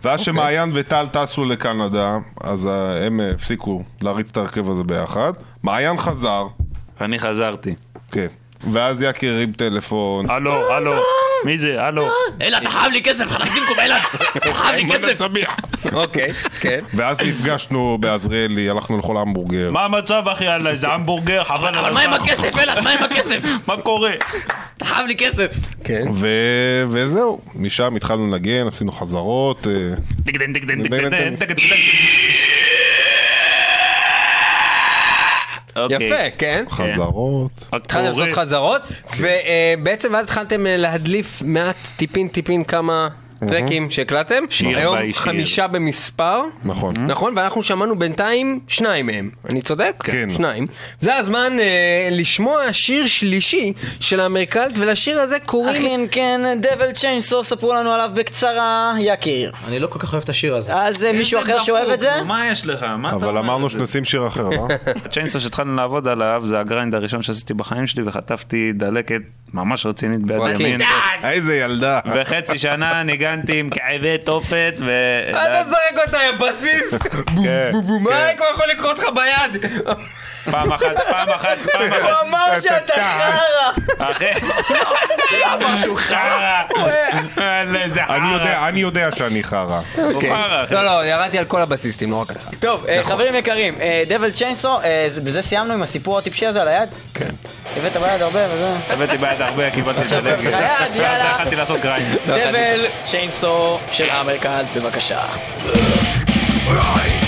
ואז שמעיין וטל טסו לקנדה, אז אה, הם אה, הפסיקו להריץ את ההרכב הזה ביחד. מעיין חזר, ואני חזרתי. כן. ואז יקיר הרים טלפון. הלו, הלו, מי זה? הלו. אלעד, אתה חייב לי כסף, חנקדינקום, אלעד. אתה חייב לי כסף. אוקיי, כן. ואז נפגשנו בעזריאלי, הלכנו לאכול המבורגר. מה המצב אחי? יאללה, איזה המבורגר, חבל על אבל מה עם הזמן. הכסף, אלעד? מה עם הכסף? מה קורה? אתה חייב לי כסף. כן. וזהו, משם התחלנו לנגן, עשינו חזרות. אה, דגדן, דגדן, דגדן, דגדן, דגדן, דגדן. אוקיי. יפה, כן. חזרות. התחלתם לעשות חזרות, ובעצם ואז התחלתם אה, להדליף מעט טיפין טיפין כמה טרקים שהקלטתם. שיר היום. חמישה במספר. נכון. נכון, ואנחנו שמענו בינתיים שניים מהם. אני צודק? כן. שניים. זה הזמן אה, לשמוע שיר שלישי של Hammercult, ולשיר הזה קוראים... אכן כן, Double Chainsaw, ספרו לנו עליו בקצרה, יקיר. אני לא כל כך אוהב את השיר הזה. אז אה, מישהו אחר שאוהב את זה? מה יש לך? מה אתה אבל? אמרנו שנשים שיר אחר, לא? Chainsaw שהתחלנו לעבוד עליו זה ה grind הראשון שעשיתי בחיים שלי וחטפתי דלקת ממש רצינית ביד. ימין איזה ילדה. וחצי שנה ניגנתי עם כאבי תופת ו... אתה זורק אותה, יא בסיסט! כן, בום בום, מה כן. כבר יכול לקרות לך ביד? פעם אחת, פעם אחת, פעם אחת, הוא אמר שאתה חרא! אחי. חרא. איזה חרא. אני יודע, אני יודע שאני חרא. הוא חרא, אחי. לא, לא, ירדתי על כל הבסיסטים, לא רק עליך. טוב, אה, חברים יקרים, Double Chainsaw, בזה סיימנו עם הסיפור הטיפשי הזה על היד? כן. הבאת ביד הרבה וזה. הבאתי ביד הרבה, קיבלתי את הדגל. ביד, ואז יאללה. לא יכלתי לעשות grind. Double Chainsaw של Hammercult, בבקשה. We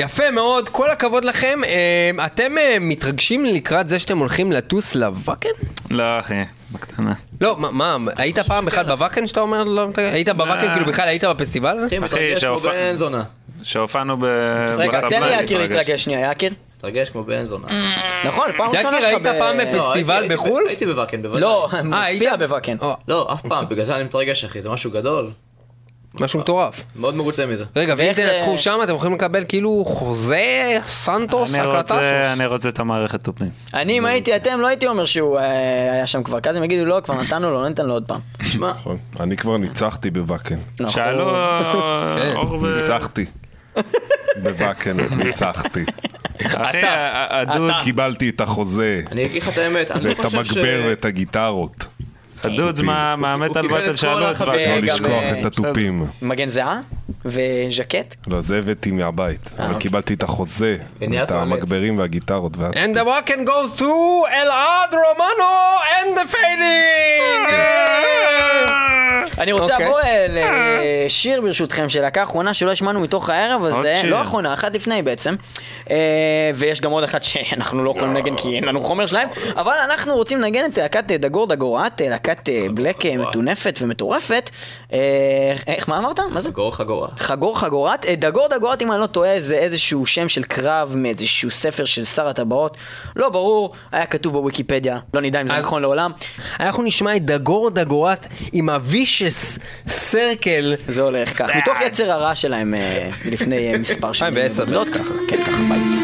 יפה מאוד, כל הכבוד לכם. אה, אתם אה, מתרגשים לקראת זה שאתם הולכים לטוס לוואקן? לא, אחי, בקטנה. לא, מה, מה, היית פעם בכלל בוואקן שאתה אומר? לא, היית בוואקן, כאילו בכלל היית בפסטיבל הזה? אחי, מתרגש כמו שהופע- בן זונה. שהופענו ב... רגע, תן לי יקיר להתרגש. להתרגש שנייה, יקיר. מתרגש כמו בן זונה. נכון, פעם ראשונה שלך היית פעם ב- בפס- לא, פסטיבל הייתי- הייתי- בחו"ל? הייתי בוואקן, בוודאי. לא, אה, היית? מופיע בוואקן. או, לא, אף פעם, בגלל זה אני מתרגש, אחי, זה משהו גדול. משהו מטורף. מאוד מרוצה מזה. רגע, ואם תנצחו אה, שם, אתם יכולים לקבל כאילו חוזה סנטוס אני רוצה- הקלטה אני רוצה את המערכת תופים. אני, אם הייתי אתם, לא הייתי אומר שהוא אה, היה שם כבר, אז הם יגידו, לא, כבר נתנו לו, לא ניתן לו עוד פעם. שמע, נכון. אני כבר ניצחתי בוואקן. נכון. שאלו כן. אור ו... ניצחתי. בוואקן ניצחתי. אחי, הדוד, קיבלתי את החוזה, אני אגיד לך את האמת, אני לא ואת חושב ש... המגבר ואת הגיטרות. הדוד מה- מהמטאל באטל שאלו את. לא לשכוח אה, את התופים. מגן זיעה וז'קט. לא, זה הבאתי מהבית. אבל אוקיי. קיבלתי את החוזה, את. המגברים והגיטרות. וה- And the Wacken goes to אלעד רומנו and the fading! אני רוצה אוקיי. לעבור אה, לשיר ברשותכם של להקה אחרונה שלא השמענו מתוך הערב הזה, שיר. לא אחרונה, אחת לפני בעצם. אה, ויש גם עוד אחת שאנחנו לא יכולים לנגן כי אין לנו חומר שלהם, אבל אנחנו רוצים לנגן את להקת אה, דגור דגורת, אה, להקת אה, בלק אה, מטונפת ומטורפת. אה, איך, מה אמרת? מה זה? חגור חגורה. חגור חגורת, אה, דגור דגורת אם אני לא טועה זה איזשהו שם של קרב מאיזשהו ספר של שר הטבעות, לא ברור, היה כתוב בוויקיפדיה, לא נדע אם זה נכון לעולם, אנחנו נשמע את דגור דגורת עם הווישס סרקל. זה הולך כך, מתוך יצר הרע שלהם אה, לפני אה, מספר שנים, 2010 בודדות, ככה, כן ככה, ביי.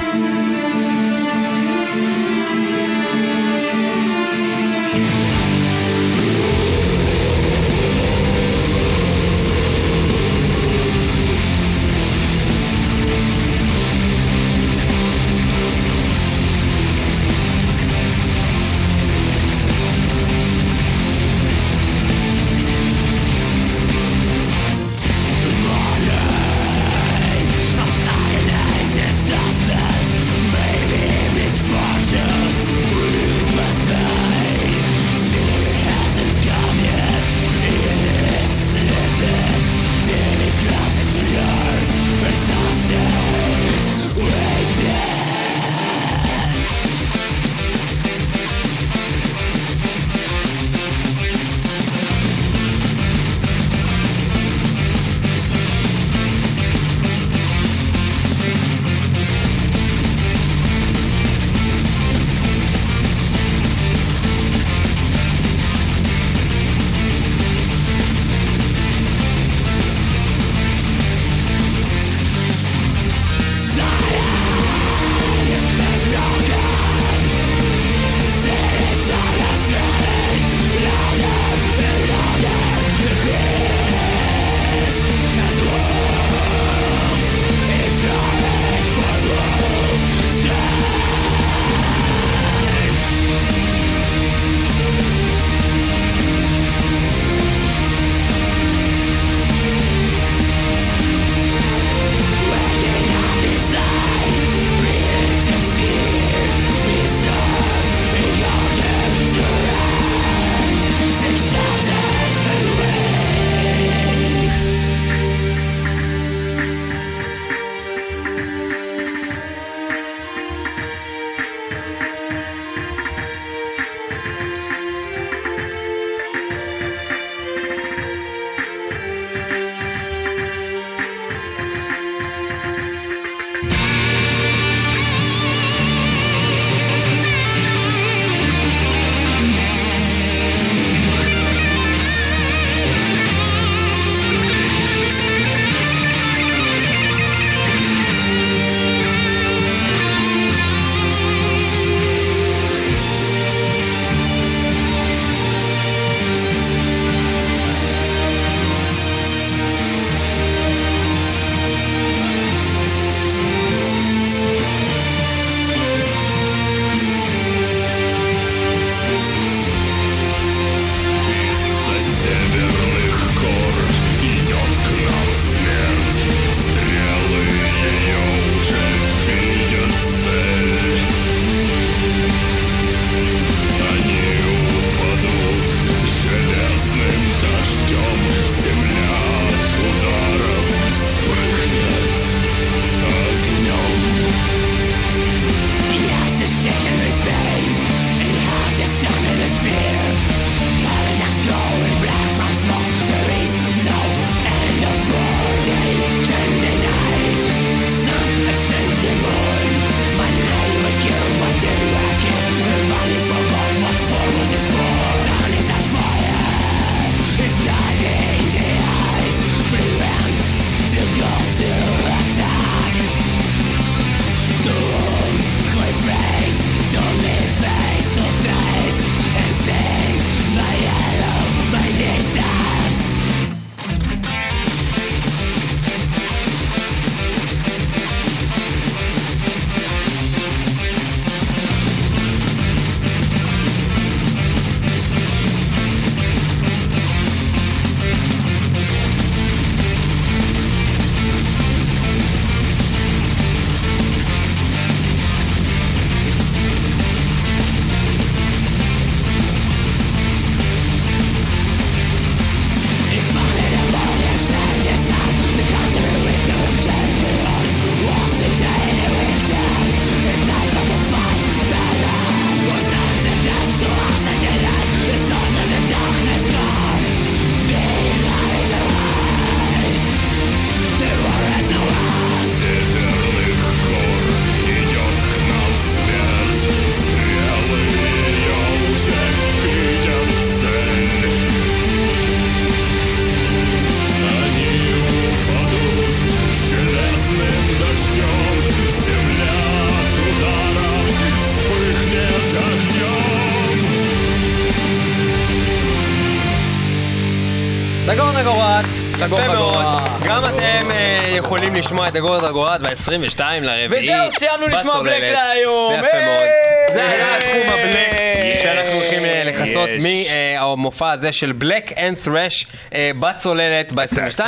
22 לרביעי. וזהו, סיימנו לשמוע בלק להיום. זה יפה מאוד. זה היה התחום הבלק שאנחנו הולכים אה, לכסות מהמופע הזה של Black and Thrash אה, בצוללת ב-22.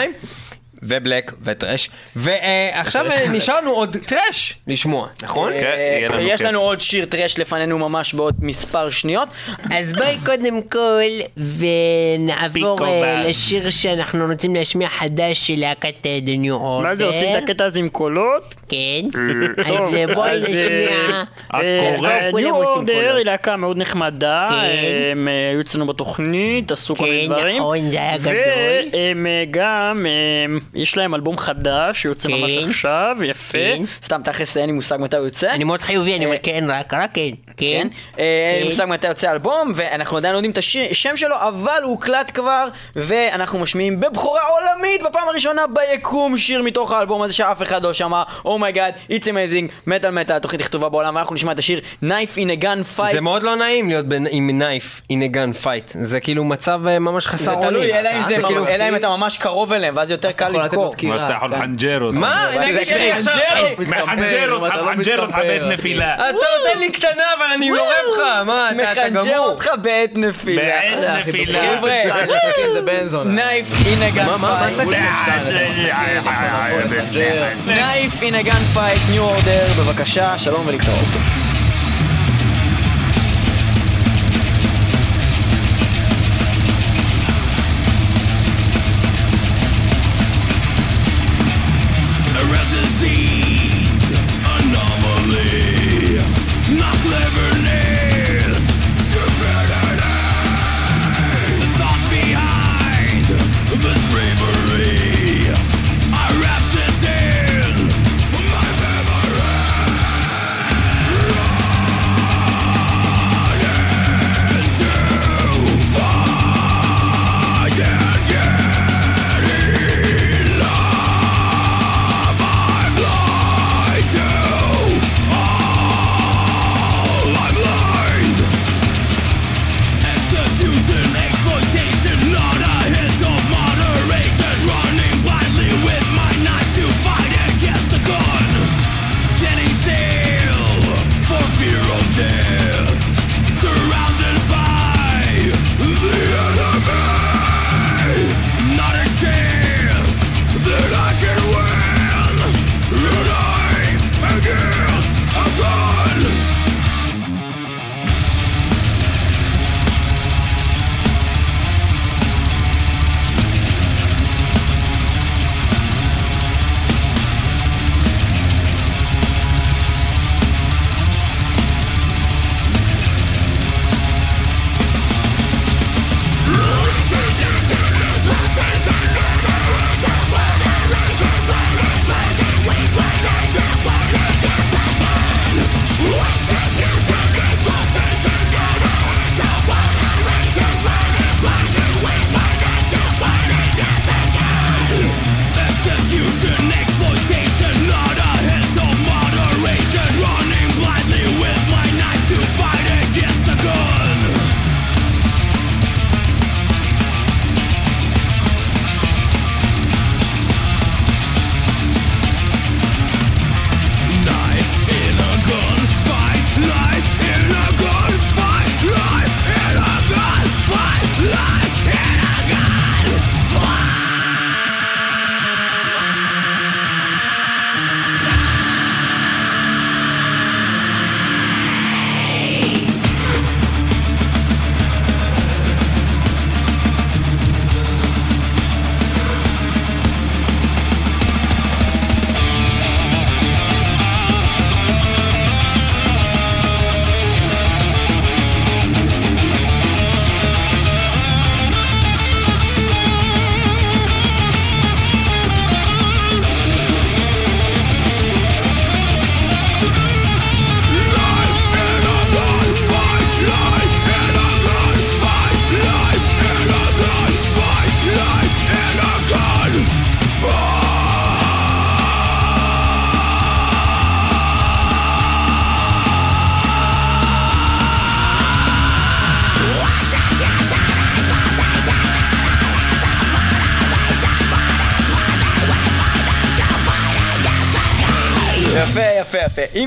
ובלק וטרש. ועכשיו נשארנו עוד טרש לשמוע, נכון? כן, יהיה לנו יש. לנו עוד שיר טרש לפנינו ממש בעוד מספר שניות. אז בואי קודם כל ונעבור אה. לשיר שאנחנו רוצים להשמיע חדש של להקת אה, The New Order. מה זה, עושים את הקטע הזה עם קולות? כן. אז אה, בואי אז, נשמיע. הקורא. אה, כולם ניו אורדר. היא להקה מאוד נחמדה, כן. הם אה, היו אצלנו בתוכנית, עשו כל מיני כן, דברים. נכון, זה היה גדול. והם אה, גם, אה, יש להם אלבום חדש שיוצא ממש כן. עכשיו, יפה. כן. סתם תכלס אין לי מושג מתי הוא יוצא. אני מאוד חיובי, אני אומר כן, רק, רק כן. כן. כן. אה, אין לי כן. מושג מתי יוצא האלבום, ואנחנו עדיין לא יודעים את השם שלו, אבל הוא הוקלט כבר, ואנחנו משמיעים בבכורה עולמית בפעם הראשונה ביקום שיר מתוך האלבום הזה שאף אחד לא שמע. Oh my God, It's Amazing, מטאל מטאל, התוכנית הכי טובה בעולם, ואנחנו נשמע את השיר Knife in a Gun Fight. זה מאוד לא נעים להיות בין- עם knife, in a gun fight. זה כאילו מצב אה, ממש חסר זה אונים. תלוי, אלא אם זה- כאילו- אלא אם אתה ממש קרוב אליהם, ואז יותר קל לדקור. מה שאתה יכול כן. לחנג'ר אותו. מה? נגיד זה שאני עכשיו... מחנג'ר. אותך, אתה מחנג'ר אותך מסתפר, בעת. נפילה. אז אתה נותן לי קטנה, אבל אני יורה בך, מה, אתה- אתה מחנג'ר גמור. אותך בעת נפילה. בעת נפילה. חבר'ה, זה בן זונה. Knife in a Gun מה, מה, מה זה? Fight. Knife in a Gun Fight, New Order, בבקשה, שלום ולהתראות.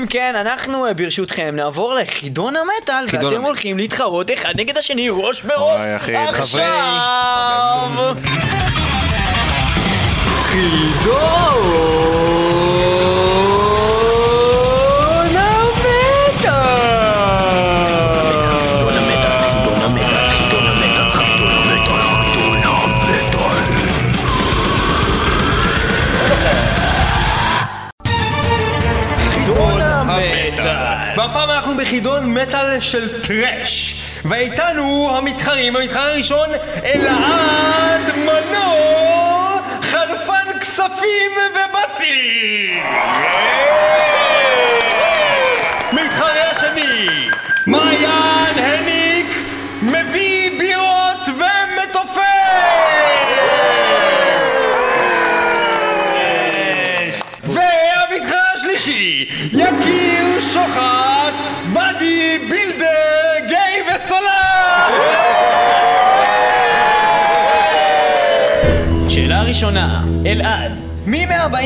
אם כן, אנחנו אה, ברשותכם נעבור לחידון המטאל, חידון ואתם המטאל. הולכים להתחרות אחד נגד השני, ראש בראש. אוי, אחי, עכשיו! חידון בחידון מטאל של טראש. ואיתנו המתחרים, המתחר הראשון, אלעד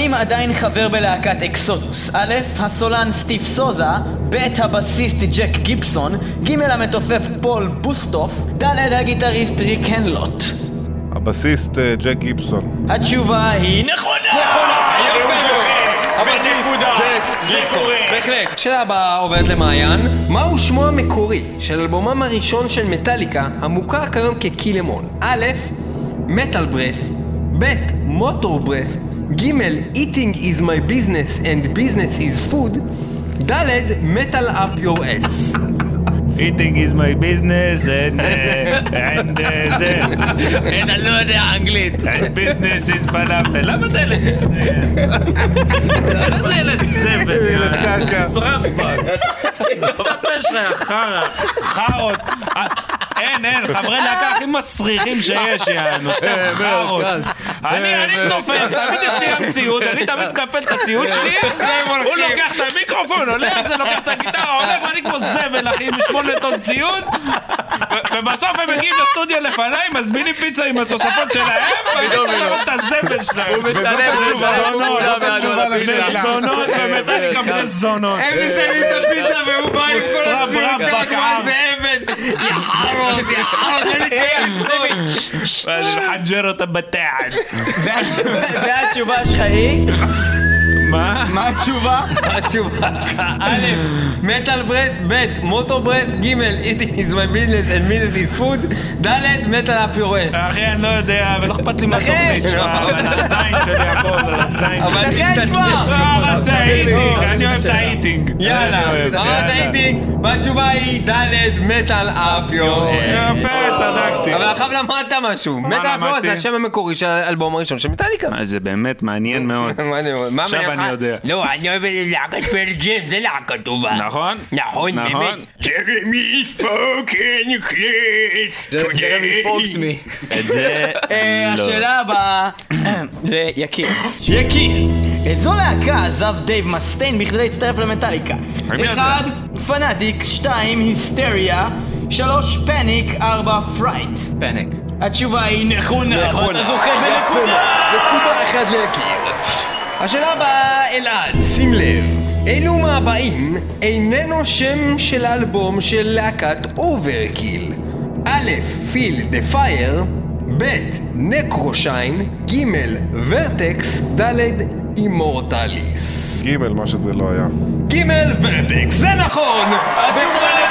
מהבאים עדיין חבר בלהקת אקסודוס? א', הסולן סטיב סוזה, ב', הבסיסט ג'ק גיבסון, ג', המתופף פול בוסטף, ד', הגיטריסט ריק הונולט. הבסיסט אה, ג'ק גיבסון. התשובה היא נכונה! בהחלט. שאלה הבאה עוברת למעיין. מהו שמו המקורי של אלבומם הראשון של מטאליקה, המוכר כיום כ Kill 'Em All? א', מטאל ברף, ב', מוטור ברף, ג', eating is my business and business is food, ד', metal up your ass. eating is my business and, uh, and uh, זה, אין, אני לא יודע אנגלית. and business is פלאפל. למה אתה ילד מצטיין? מה זה ילד זבל? ילד קקה. סרחבק. הפה שלך יא חרא. חארות. אה, אין, אין, חברי להקה הכי מסריחים שיש, יענו, שאתם חארות. אני, אני מתופף, תמיד יש לי גם ציוד, אני תמיד מקפל את הציוד שלי, הוא לוקח את המיקרופון, הולך, זה לוקח את הגיטרה, הולך, ואני כמו זבל, אחי, עם שמונה טון ציוד, ובסוף הם מגיעים לסטודיו לפניי, מזמינים פיצה עם התוספות שלהם, ואני צריך לראות את הזבל שלהם. הוא משלם זונות, הפיצה. לשאלה. זונות, ומטאליקה בני זונות. הם מסיימים את הפיצה והוא בא עם כל הציוד רב ככה כמו בקר. איזה עבד. יא חארות, יא חארות, אין לי מה? מה התשובה? התשובה שלך, א', מטאל ברד, ב', מוטור ברד, ג', eating is my business and business is food, ד', מטאל אפ יור אס. אחי, אני לא יודע, ולא אכפת לי מהתוכנית שלך, אבל על הזין שלי הכל, על הזין אבל שלי. נחש כבר! לא, אבל זה האיטינג, אני אוהב את האיטינג. יאללה, אמרת יאללה. איטינג, והתשובה היא ד', Metal Up Your Ass. יפה, צדקתי. אבל עכשיו למדת משהו, מטאל למדתי? זה השם המקורי של האלבום הראשון של מטאליקה. אה, זה באמת מעניין מאוד. עכשיו אני? יודע. לא, אני אוהב את להקת פרל ג'ם, זה להקה טובה. נכון? נכון, נכון. באמת. Jeremy fucking class. Jeremy fuck me. את זה... אה, לא. השאלה הבאה ליקיר. יקיר, איזו להקה עזב דייב מסטיין בכדי להצטרף למטאליקה? אחד, Fanatic, שתיים, Hysteria, שלוש, Panic, ארבע, Fright. Panic. התשובה היא נכונה, נכונה. ואתה זוכה בנקודה. נקודה אחת ליקיר. השאלה הבאה, אלעד, שים לב. אילו מהבאים איננו שם של האלבום של להקת אוברקיל? א', Feel the Fire, ב', Necroshine, ג', Vortex, ד', Immortalis. ג' מה שזה לא היה. ג', Vortex, זה נכון! התשובה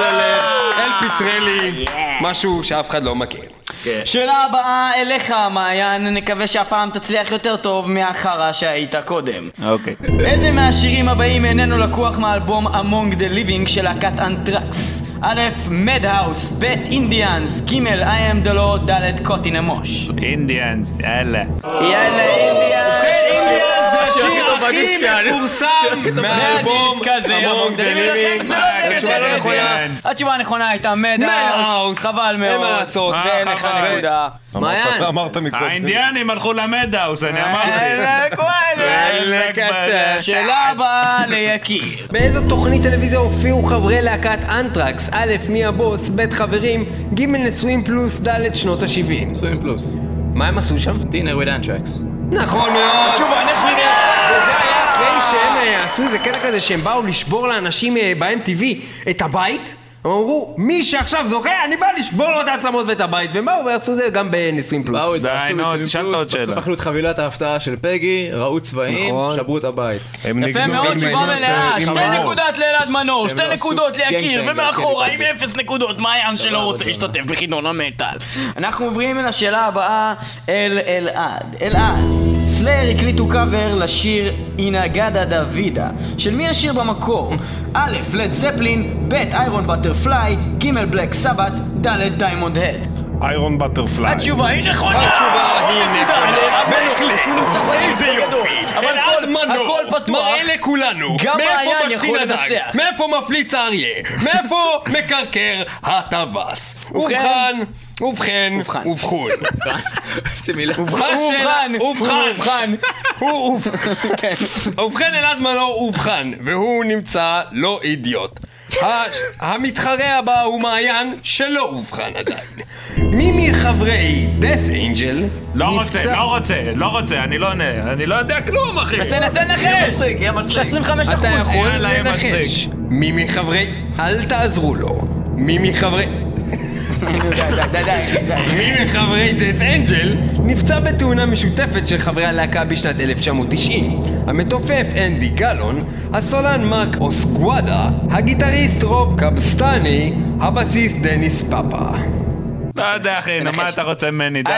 של אה, אל פיטרלי, משהו שאף אחד לא מכיר. שאלה הבאה אליך, מעיין, נקווה שהפעם תצליח יותר טוב מהחרא שהיית קודם. אוקיי. איזה מהשירים הבאים איננו לקוח מהאלבום Among the Living של להקת אנטרקס? א', Madhouse, ב', Indians, ג', I Am the Law, ד', Caught in a Mosh. Indians, יאללה. יאללה, Indians! Indian זה השיר הכי מפורסם מהאלבום. זה לא התשובה לא. התשובה הנכונה הייתה Madhouse. חבל מאוד. אין מה לעשות. אה, ואין לך. נקודה. מעיין. אמרת- מקודם. האינדיאנים הלכו ל Madhouse, אני אמרתי. אה, לקטה. שאלה הבאה ליקיר. באיזו תוכנית טלוויזיה הופיעו חברי להקת אנטרקס? א', מי הבוס, ב', חברים, ג', נשואים פלוס, ד', שנות ה-70. נשואים פלוס. מה הם עשו שם? Dinner with Anthrax. נכון מאוד. תשובה נכונה. וזה היה אחרי שהם אה, עשו איזה קטע כזה שהם באו לשבור לאנשים אה, ב-MTV את הבית. הם אמרו, מי שעכשיו זוכה, אני בא לשבור לו את העצמות ואת הבית. והם באו ועשו זה גם בנישואים פלוס. באו, די, נו, תשאל פלוס, עוד בסוף שאלה. אכלו את חבילת ההפתעה של פגי, ראו צבעים, נכון. שברו את הבית. יפה מאוד, תשובה את, מלאה, אה, שתי. נקודות לאלעד מנור, שתי לא נקודות ליקיר, ומאחורה כן, עם כן. אפס נקודות, מעיין שלא לא רוצה רוצה. להשתתף בחידון המטאל. אנחנו עוברים לשאלה הבאה, אל אלעד. אלעד, סלייר הקליטו קאבר לשיר In-A-Gadda-Da-Vida. של מי השיר במקור? א', לד זפלין, ב', Iron Butterfly, ג', בלק סבת, ד', Diamond Head. Iron Butterfly. התשובה היא נכונה! התשובה היא נכונה. בהחלט. איזה יופי. אבל אלעד הכל- מנור הכל פתוח. מראה לכולנו. גם מעיין יכול לנצח. מאיפה מפליץ האריה? מאיפה מקרקר הטווס? ובכן, ובכן, ובכן. איזה מילה. ובכן, ובכן, ובכן, ובכן אלעד מנור אובחן, והוא נמצא לא אידיוט. המתחרה הבא הוא מעיין שלא אובחן עדיין. מי מחברי death angel לא רוצה, לא רוצה, לא רוצה, אני לא עונה, אני לא יודע כלום, אחי. תנסה לנחש! יש לך 25 אתה יכול יהיה לנחש. מצחיק. מי מחברי... אל תעזרו לו. מי מחברי... מי מחברי דאט אנג'ל נפצע בתאונה משותפת של חברי הלהקה בשנת 1990. המתופף אנדי גלון, הסולן מרק אוסגוודה, הגיטריסט רוב קווסטני, הבסיסט דניס פאפה. לא יודע, אחי, נו, מה אתה רוצה ממני? די,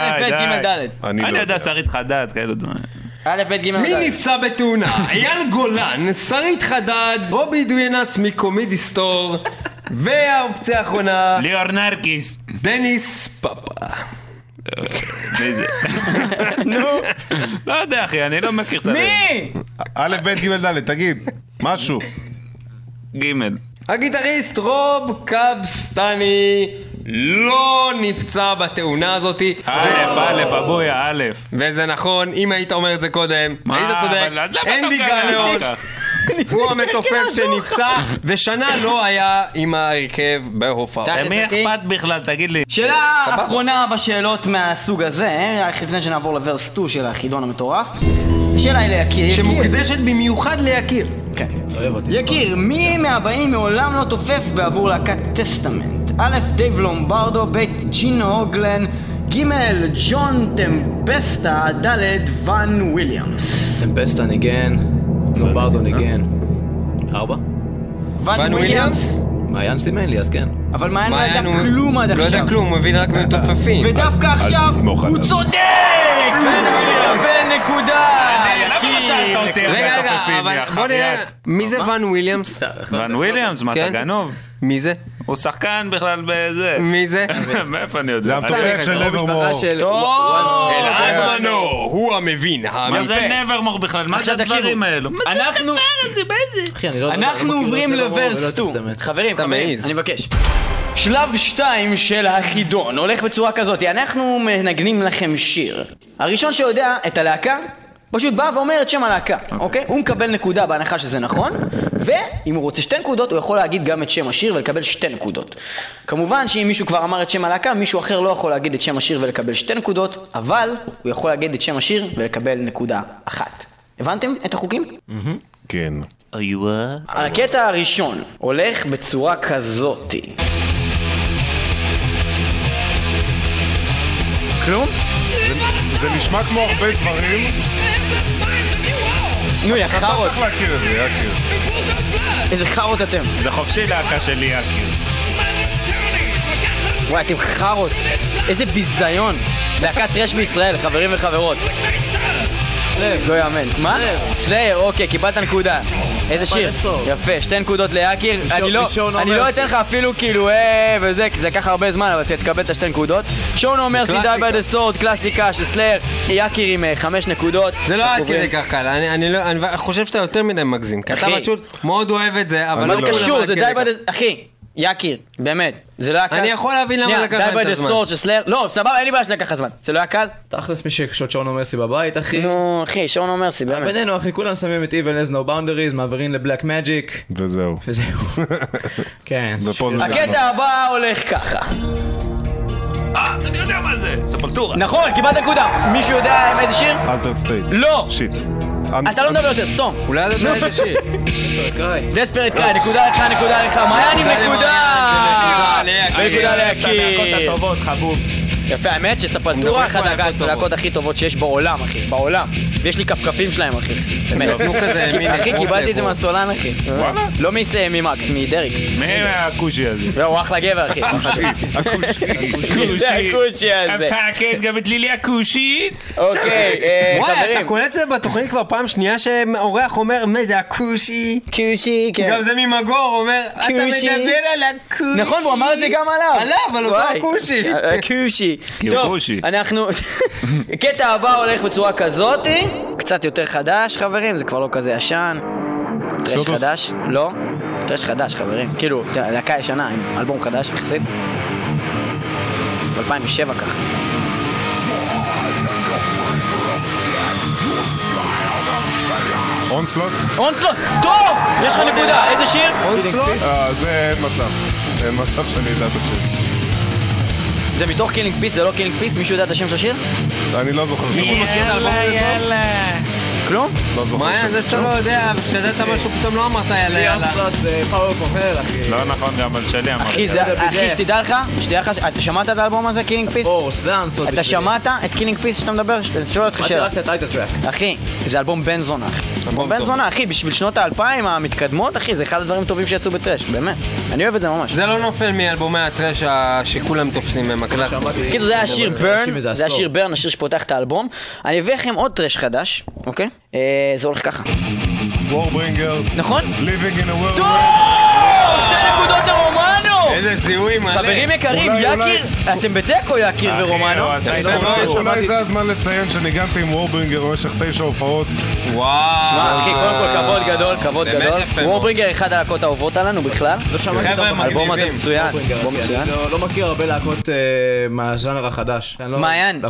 די. אני לא יודע. שרית חדד, כאלו דברים. א', ב', ג', מי. נפצע בתאונה? אייל גולן, שרית חדד, רובי דואניאס מקומידי סטור, והאופציה האחרונה, ליאור נרקיס. דניס פאפה. מי זה? נו, לא יודע, אחי, אני לא מכיר את ה... מי? א', ב', ג', ד', תגיד, משהו. ג'. הגיטריסט רוב קבסטני לא נפצע בתאונה הזאתי. א', א', אבויה, א'. וזה נכון, אם היית אומר את זה קודם, מה, היית צודק. אנדי גלאון? הוא המתופף שנפצע, ושנה לא היה עם ההרכב בהופעה. למי. אכפת בכלל, תגיד לי. שאלה אחרונה בשאלות מהסוג הזה, רק לפני שנעבור ל verse 2 של החידון המטורף. שאלה היא ליקיר. יקיר. שמוקדשת במיוחד ליקיר. כן. אוהב אותי. יקיר, מי מהבאים מעולם לא תופף בעבור להקת Testament? א', דייב לומברדו, ב', ג'ין הוגלן, ג', ג'ון טמפסטה, ד', ואן וויליאמס. טמפסטה ניגן, לומברדו ניגן. ארבע? ואן וויליאמס? מעיין סימן לי, אז כן. אבל מעיין לא ידע כלום עד לא עכשיו. יודע כלום, הוא מבין רק מתופפים. ודווקא עכשיו הוא. צודק! בנקודה! למה לא שאלת אותי רגע, רגע, אבל בוא נראה? מי זה ואן וויליאמס? ון וויליאמס, מה אתה כן. גנוב? מי זה? הוא שחקן בכלל בזה. מי זה? מאיפה אני יודע? זה המתופף של נברמור. טוב! אלעד מנור, הוא המבין, מה. זה נברמור בכלל? מה זה. הדברים האלו? מה זה אנחנו... אחי, אני לא אנחנו לא עוברים לא לוורס ולא 2. טסטמנט. חברים, אתה חברים. אני מבקש. שלב 2 של החידון הולך בצורה כזאת, אנחנו מנגנים לכם שיר. הראשון שיודע את הלהקה, פשוט בא ואומר את שם הלהקה, אוקיי? הוא מקבל נקודה בהנחה שזה נכון, ואם הוא רוצה שתי נקודות, הוא יכול להגיד גם את שם השיר ולקבל שתי נקודות. כמובן שאם מישהו כבר אמר את שם הלהקה, מישהו אחר לא יכול להגיד את שם השיר ולקבל שתי נקודות, אבל הוא יכול להגיד את שם השיר ולקבל נקודה אחת. הבנתם את החוקים? כן. הקטע הראשון הולך בצורה כזאתי. כלום? זה נשמע כמו הרבה דברים, נו יא אתה חארות, צריך להכיר את זה, יקיר. איזה חארות אתם. זה חופשי להקה שלי, יקיר. וואי, אתם חארות. איזה ביזיון. להקת טרש בישראל, חברים וחברות. סלייר. לא יאמן. מה? סלייר, אוקיי, קיבלת נקודה. איזה שיר. יפה, שתי נקודות ליקיר. אני לא- לא אתן לך אפילו כאילו אה וזה, כי זה לקח הרבה זמן, אבל תקבל את השתי נקודות. שון אומר סידי. ביי דה סורד, קלאסיקה של סלייר. יקיר עם אה, חמש נקודות. זה לא עוברים- כדי כך קל, אני- חושב שאתה יותר מדי מגזים, כי אתה. פשוט מאוד אוהב את זה, אבל לא מה זה. כולם קשור? עד זה די דה... אחי, יקיר, באמת. זה לא היה קל. אני יכול להבין למה שנייה, לקח די להם ביי את דה הזמן. סורד של סלייר. לא, סבבה, אין לי בעיה שלקח לך זמן. זה לא היה קל? תכלס מי שיקשוט שון מסי בבית, אחי. נו, אחי, שון אומרסי, באמת. בינינו, אחי, כולם שמים את Even as no boundaries, מעבירים לבלק מג'יק, וזהו. וזהו. כן. הקטע הבא הולך ככה. אה, אני יודע מה זה! ספולטורה. נכון, קיבלת נקודה. מישהו יודע איזה שיר? אלטרד סטייט. לא! שיט. אתה לא מדבר יותר, סתום. אולי אתה שיר. קראי. דספרט קראי, נקודה לך, נקודה לך. עם נקודה! נקודה חבוב. יפה, האמת שספלטורה מדברים אחת הלהקות הכי טובות שיש בעולם, אחי. בעולם. ויש לי כפכפים שלהם, אחי. באמת. אחי, קיבלתי את זה. מהסולן, אחי. וואלה? לא ממקס, מדריק. מי הכושי הזה? הוא אחלה גבר, אחי. זה הכושי הזה. הפאקד גם את לילי הכושית. אוקיי, אה, וואי, אתה חברים. קולט את זה בתוכנית כבר פעם שנייה שאורח אומר, מה זה הכושי? כושי, כן. גם זה ממגור, אומר, אתה. מדבר על הכושי. נכון, הוא אמר את זה גם עליו. עליו, על אותו וואי. הכושי. טוב, כושי. אנחנו... קטע הבא הולך בצורה כזאתי, קצת יותר חדש, חברים, זה כבר לא כזה ישן. טרש. חדש? לא. טרש חדש, חברים. כאילו, להקה ישנה עם אלבום חדש יחסית. ב-2007 ככה. אונסלוט? אונסלוט! טוב! יש לך נקודה, איזה שיר? אה, זה אין מצב. אין מצב שאני אדע את השיר. זה מתוך Killing Peace, זה לא Killing Peace? מישהו יודע את השם של השיר? אני לא זוכר מישהו. מכיר את האלבום הזה טוב? יאללה. כלום? לא זוכר שם. זה שאתה לא יודע, וכשידעת משהו פתאום לא אמרת יאללה יאללה. Onslaught זה Power from Hell, אחי. לא נכון, גם על שלי אמרתי. אחי. שתדע לך, שתדע לך, אתה שמעת את האלבום הזה, Killing Peace? אורס, זה האנסות אתה שמעת את Killing Peace שאתה מדבר? אני שואל אותך שאלה. אחי, זה אלבום בן זונה, אחי. אלבום בן זונה, אחי, בשביל שנות האלפיים המתקדמות, אחי, זה אחד הדברים הטובים שיצאו בטרש, באמת. אני אוהב את זה ממש. זה לא נופל מאלבומי הטרש שכולם תופסים הם הקלאסים. כאילו זה היה שיר Burn, זה. השיר Burn, השיר שפותח את האלבום. אני אביא לכם עוד טרש חדש, אוקיי? אה, זה הולך ככה. Warbringer, נכון? Living in a Whirlwind. טוב! לרומנו! איזה זיהוי מלא. חברים יקרים, יקיר, אתם בתיקו יקיר ורומנו. אולי זה הזמן לציין שניגנתי עם וורברינגר במשך תשע הופעות. וואו. שמע, אחי, קודם כל כבוד גדול, כבוד גדול. וורברינגר אחד הלהקות האהובות עלינו בכלל. לא. האלבום הזה. מצוין. אני לא- לא מכיר הרבה להקות אה, מהז'אנר החדש. לא- מעיין,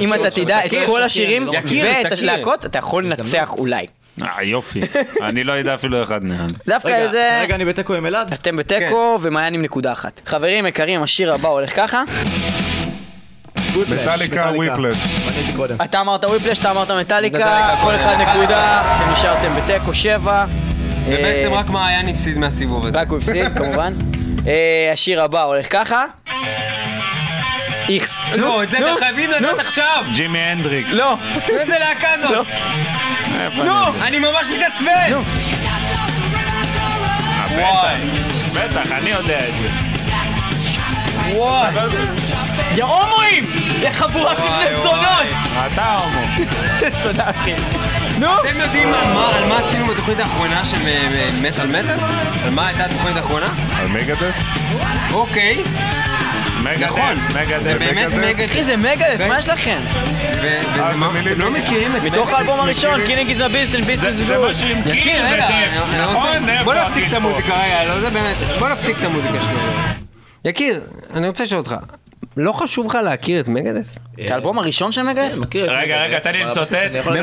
אם אתה תדע את כל השירים לא ואת. הלהקות, אתה יכול לנצח אולי. אה, יופי. אני לא יודע אפילו אחד מהם. דווקא רגע, זה... רגע, אני בתיקו עם אלעד? אתם בתיקו ומעיין עם נקודה אחת. חברים יקרים, השיר הבא הולך ככה. מטאליקה, וויפלש. אתה אמרת וויפלש, אתה אמרת מטאליקה, כל אחד אחד נקודה, אתם נשארתם בתיקו שבע. ובעצם אה, רק מעיין הפסיד מהסיבוב הזה. רק הוא הפסיד, כמובן. אה, השיר הבא הולך ככה. איכס. לא, את זה אתם חייבים לדעת עכשיו! ג'ימי הנדריקס. לא, איזה להקה זאת? לא. נו, אני? ממש מתעצבן! אה, וואי. בטח, בטח, אני יודע את זה. וואי. יא הומואים! יא חבורה של בני זונות! אתה הומו. תודה אחי. נו! אתם יודעים על מה, על מה עשינו בתוכנית האחרונה של מטאל מטאל? על מה הייתה התוכנית האחרונה? על Megadeth? אוקיי, נכון, Megadeth. זה באמת Megadeth. Megadeth. אחי זה Megadeth, מה יש לכם? ו- אה, זה מה- אתם לא מכירים את מתוך Megadeth? האלבום הראשון, Killing Is My Business, זה Business זה מה יקיר, רגע, אני- ודף, אני רוצה- נכון? בוא נפסיק את? המוזיקה, רגע, לא, זה באמת, בוא נפסיק את המוזיקה שנייה. יקיר, אני רוצה לשאול אותך, לא חשוב לך להכיר את Megadeth? את האלבום הראשון של Megadeth? מכיר את רגע, Megadeth, רגע, תן לי אבל לצוטט, תן לי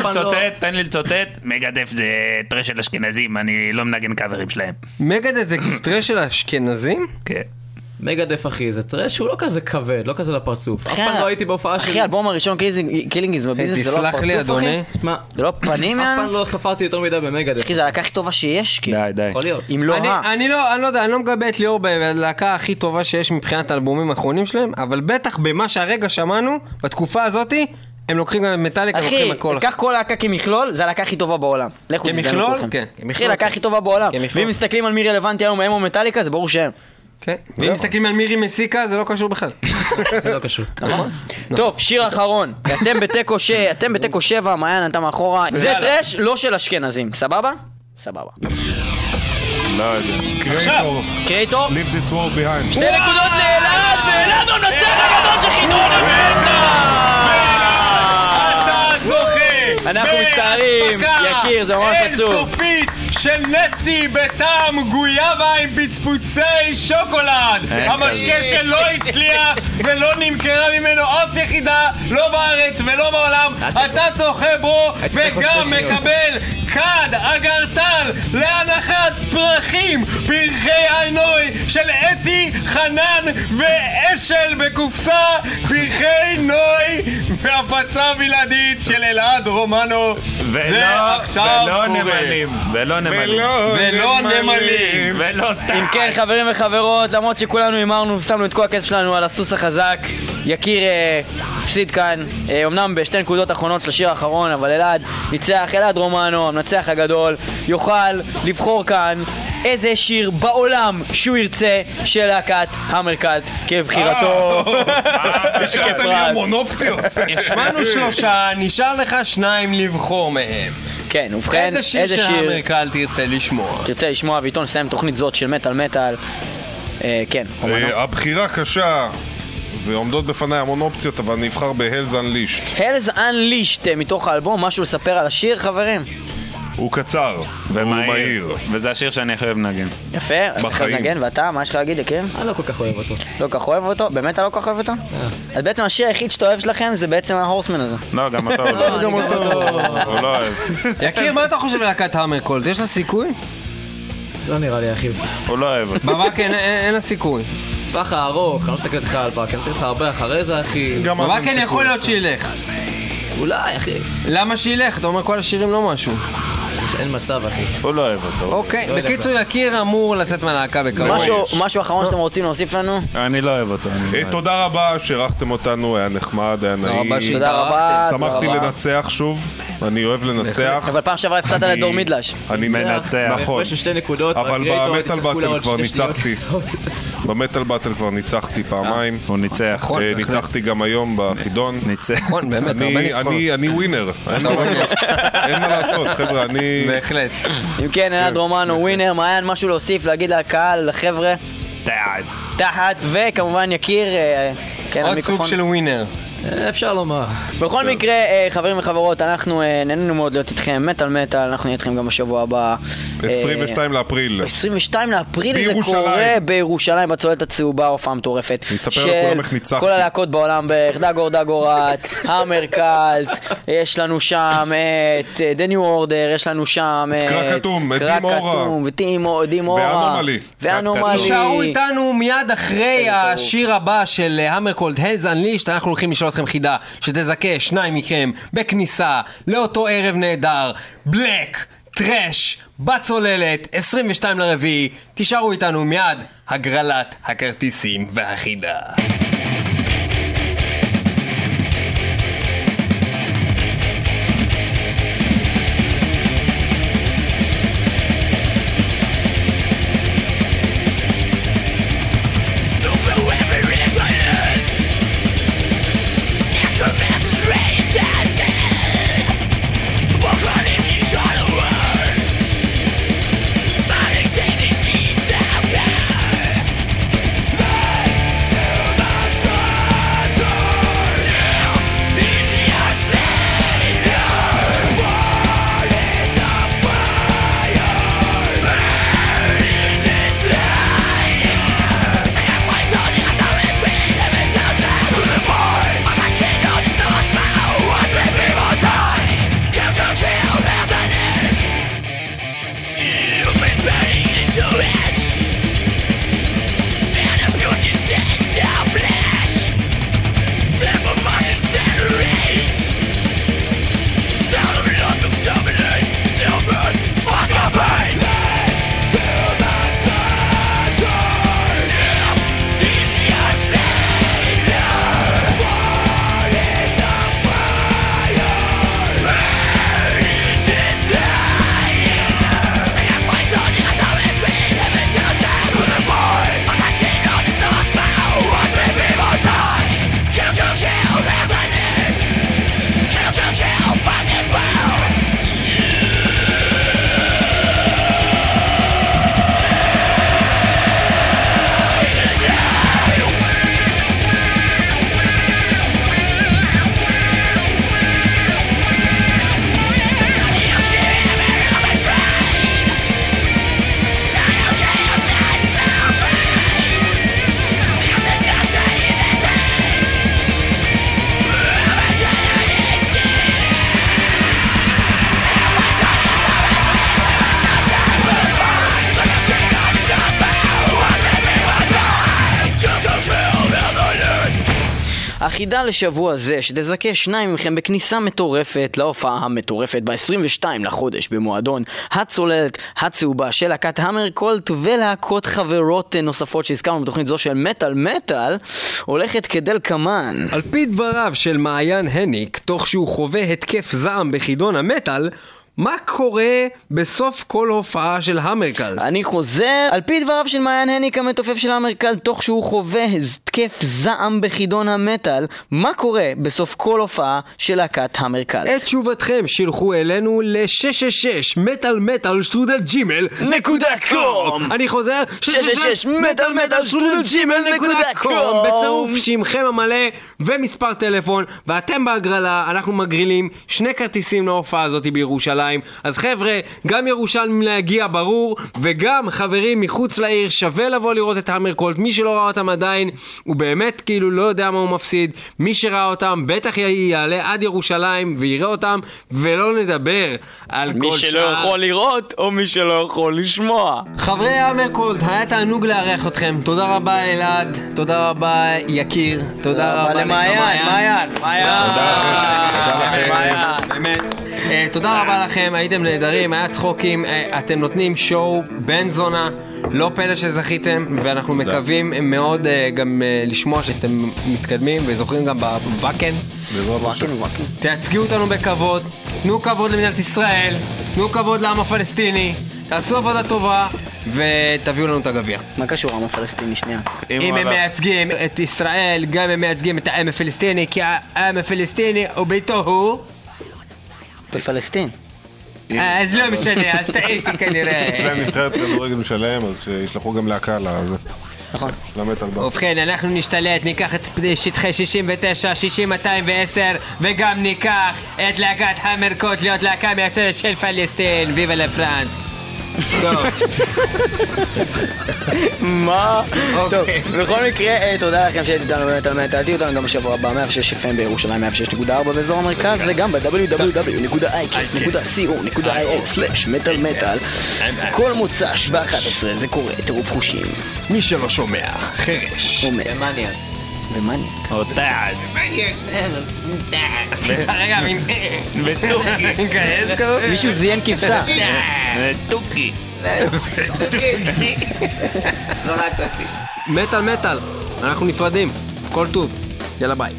לא- לצוטט, תן לי לצוטט, Megadeth זה thrash של אשכנזים, אני לא מנגן קאברים שלהם. Megadeth זה thrash של האשכנזים? כן. Megadeth אחי, זה thrash שהוא לא כזה כבד, לא כזה לפרצוף. אף פעם לא הייתי בהופעה של... אחי, האלבום הראשון, Killing Is My Business, זה לא תסלח לי הפרצוף, אחי? אדוני. שמע, זה לא פנים, אף? פעם לא חפרתי יותר מדי ב Megadeth. אחי, זה הלהקה הכי טובה שיש, כאילו. די, די. יכול להיות. אם לא אני, ה... אני לא, אני לא יודע, אני לא מגבה את ליאור בלהקה הכי טובה שיש מבחינת האלבומים האחרונים שלהם, אבל בטח במה שהרגע שמענו, בתקופה הזאתי, הם לוקחים גם את מטאליקה, הם אחי, לוקחים הכל. קח כל להקה כמכלול, זה הלהקה הכי טובה בעולם. לכו כמכלול? כולכם. כן, אחי, כמכלול, להקה כן. הכי טובה בעולם. כמכלול. ואם מסתכלים על מי רלוונטי היום, הם או מטאליקה, זה ברור שהם. כן. ואם מסתכלים על מירי מסיקה, זה לא קשור בכלל. זה לא קשור. נכון. טוב, שיר אחרון. אתם בתיקו ש... אתם בתיקו שבע, מעיין אתה מאחורה. זה. טרש לא של אשכנזים, סבבה? סבבה. לא יודע. קרייטור, קרייטור, Leave this world behind. שתי נקודות לאלעד, ואלעד הוא נצח הגדול של חידון זוכה! אנחנו מצטערים, יקיר, זה ממש עצוב. אינסופית של נסטי בטעם גויאבה עם פצפוצי שוקולד! המשקה שלא הצליח ולא נמכרה ממנו אף יחידה, לא בארץ ולא בעולם, אתה זוכה בו וגם. מקבל כד אגרטל להנחת פרחים פרחי הנוי של אתי, חנן ואשל בקופסה פרחי נוי והפצה בלעדית של אלעד רומנו ולא, ולא. נמלים, ולא נמלים, ולא נמלים. ולא אם כן, חברים וחברות, למרות שכולנו הימרנו ושמנו את כל הכסף שלנו על הסוס החזק, יקיר אה, הפסיד כאן, אה, אמנם בשתי נקודות אחרונות של השיר האחרון, אבל אלעד ניצח, אלעד רומנו, המנצח הגדול, יוכל לבחור כאן איזה שיר בעולם שהוא ירצה של להקת המרקלט כבחירתו. השארת לי. המון אופציות. השמענו שלושה, נשאר לך שניים לבחור מהם. כן, ובכן, איזה שיר איזה של שיר? המרקל תרצה לשמוע? תרצה לשמוע ואיתו נסיים תוכנית זאת של מטאל מטאל. אה, כן, אומנו. אה, הבחירה קשה, ועומדות בפניי המון אופציות, אבל אני אבחר ב-Hells Unleashed. Hells Unleashed אה, מתוך האלבום, משהו לספר על השיר חברים? הוא קצר, הוא ומהיר, מהיר. וזה השיר שאני הכי אוהב לנגן. יפה, אז אתה. לנגן, ואתה, מה יש לך להגיד, יקיר? אני לא כל כך אוהב אותו. לא כל כך אוהב אותו? באמת אתה לא כל כך אוהב אותו? אז בעצם השיר היחיד שאתה אוהב שלכם זה בעצם ההורסמן הזה. לא, גם אתה לא אוהב. גם אותו. הוא לא אוהב. יקיר, מה אתה חושב על להקת המרקולט? יש לה סיכוי? לא נראה לי, אחי. הוא לא אוהב אותו. בבק אין- לה סיכוי. טווח הארוך, אני לא מסתכל איתך על פאק, אני מסתכל איתך הרבה אחרי זה, אחי. גם אז אין בבק אין סיכוי. יכול להיות שילך. אולי, אחי. למה שילך? אתה אומר כל השירים לא משהו. אין מצב, אחי. הוא לא אוהב אותו. אוקיי, לא בקיצור יקיר אמור לצאת מהלהקה בקרוב. משהו- משהו אחרון שאתם רוצים להוסיף לנו? אני לא אוהב אותו. לא אה. תודה רבה שאירחתם אותנו, היה נחמד, היה רבה נעים. תודה רבה. שמחתי. לנצח שוב, אני אוהב לנצח. אבל פעם שעברה הפסדת לדור מידלש. אני מנצח. נכון. אבל במטאל באטל כבר. ניצחתי. במטאל באטל כבר ניצחתי פעמיים. הוא ניצח. נכון, אה. ניצחתי גם היום בחידון. ניצח. נכון, באמת, הרבה אני, ניצחונות. אני, אני ווינר, אין מה לעשות, חבר'ה, אני... בהחלט. אם כן, אלעד רומנו, ווינר, מעיין, משהו להוסיף, להגיד לקהל, לחבר'ה, תעד. תחת, וכמובן יקיר, אה, כן, עוד המיקרופון. סוג של ווינר. אה, אפשר לומר. בכל מקרה, אה, חברים וחברות, אנחנו אה, נהנינו מאוד להיות איתכם, מטאל מטאל, אנחנו נהיה איתכם גם בשבוע הבא. אה, 22 לאפריל. 22 לאפריל זה בירושלים. קורה בירושלים בצוללת הצהובה, הופעה מטורפת. אני אספר לכולם איך ניצחתי. כל הלהקות בעולם בערך, דגור דגורט, המרקלט, יש לנו שם את אה, The New Order, יש לנו שם את... קרקטום, את דימורה. דימורה. ואנומלי. ואנומלי. תישארו איתנו מיד אחרי השיר הבא של המרקולד, Hells Unleashed, אנחנו הולכים לשאול אתכם חידה שתזכה שניים מכם בכניסה לאותו ערב נהדר, בלק, טרש, בצוללת, 22 לרביעי, תישארו איתנו מיד הגרלת הכרטיסים והחידה. החידה לשבוע זה שתזכה שניים מכם בכניסה מטורפת להופעה המטורפת ב-22 לחודש במועדון הצוללת הצהובה של להקת המר קולט ולהקות חברות נוספות שהזכרנו בתוכנית זו של מטאל מטאל הולכת כדלקמן. על פי דבריו של מעיין הניק, תוך שהוא חווה התקף זעם בחידון המטאל, מה קורה בסוף כל הופעה של המרקל? אני חוזר, על פי דבריו של מעיין הניק המתופף של המרכז, תוך שהוא חווה התקף זעם בחידון המטאל, מה קורה בסוף כל הופעה של להקת המרכז? את תשובתכם שילחו אלינו ל-666 מטאל מטאל שטרודל ג'ימל נקודה קום. אני חוזר 666 מטאל מטאל שטרודל ג'ימל נקודה קום. בצירוף שמכם המלא ומספר טלפון ואתם בהגרלה, אנחנו מגרילים שני כרטיסים להופעה הזאת בירושלים אז חבר'ה, גם ירושלמים להגיע ברור וגם חברים מחוץ לעיר שווה לבוא לראות את המרקולט מי שלא ראה אותם עדיין הוא באמת כאילו לא יודע מה הוא מפסיד מי שראה אותם בטח יעלה עד ירושלים ויראה אותם ולא נדבר על מי כל שלא שאר יכול לראות, או מי שלא יכול לשמוע. חברי המרקולט, היה תענוג לארח אתכם. תודה רבה אלעד, תודה רבה יקיר, תודה רבה למעיין, מעיין, מעיין. מעיין. באמת. אה, תודה רבה לכם, הייתם נהדרים, היה צחוקים, אה, אתם נותנים שואו בן זונה, לא פלא שזכיתם, ואנחנו מקווים מאוד אה, גם לשמוע שאתם מתקדמים וזוכרים גם בוואקן. תייצגו אותנו בכבוד, תנו כבוד למדינת ישראל, תנו כבוד לעם הפלסטיני, תעשו עבודה טובה ותביאו לנו את הגביע. מה קשור העם הפלסטיני שנייה? אם הם מייצגים את ישראל, גם הם מייצגים את העם הפלסטיני, כי העם הפלסטיני הוא ביתו הוא... בפלסטין. אה, אז לא משנה, אז טעיתי יש כנראה. להם נבחרת כדורגל משלהם, אז שישלחו גם להקה לזה. נכון. למטאל בר. ובכן, אנחנו נשתלט, ניקח את שטחי 69, 60, 210, וגם ניקח את להקת המרקות להיות להקה מייצרת של פלסטין, ויבה לפרנס. טוב, מה? טוב, אוקיי. בכל מקרה, אה, תודה לכם שהייתם איתנו באמת על מטאל, תהיו איתנו גם בשבוע הבא, 106 FM בירושלים, 106.4 באזור המרכז, וגם ב-www.icast.co.il/מטאל מטאל. כל מוצ"ש ב-11 זה קורה, טירוף חושים. מי שלא שומע, חרש. אומר. ומאניה. אותד. עשית רגע מין... כזאת? מישהו זיין כבשה. וטורקי. מטאל מטאל, אנחנו נפרדים. כל טוב. יאללה ביי.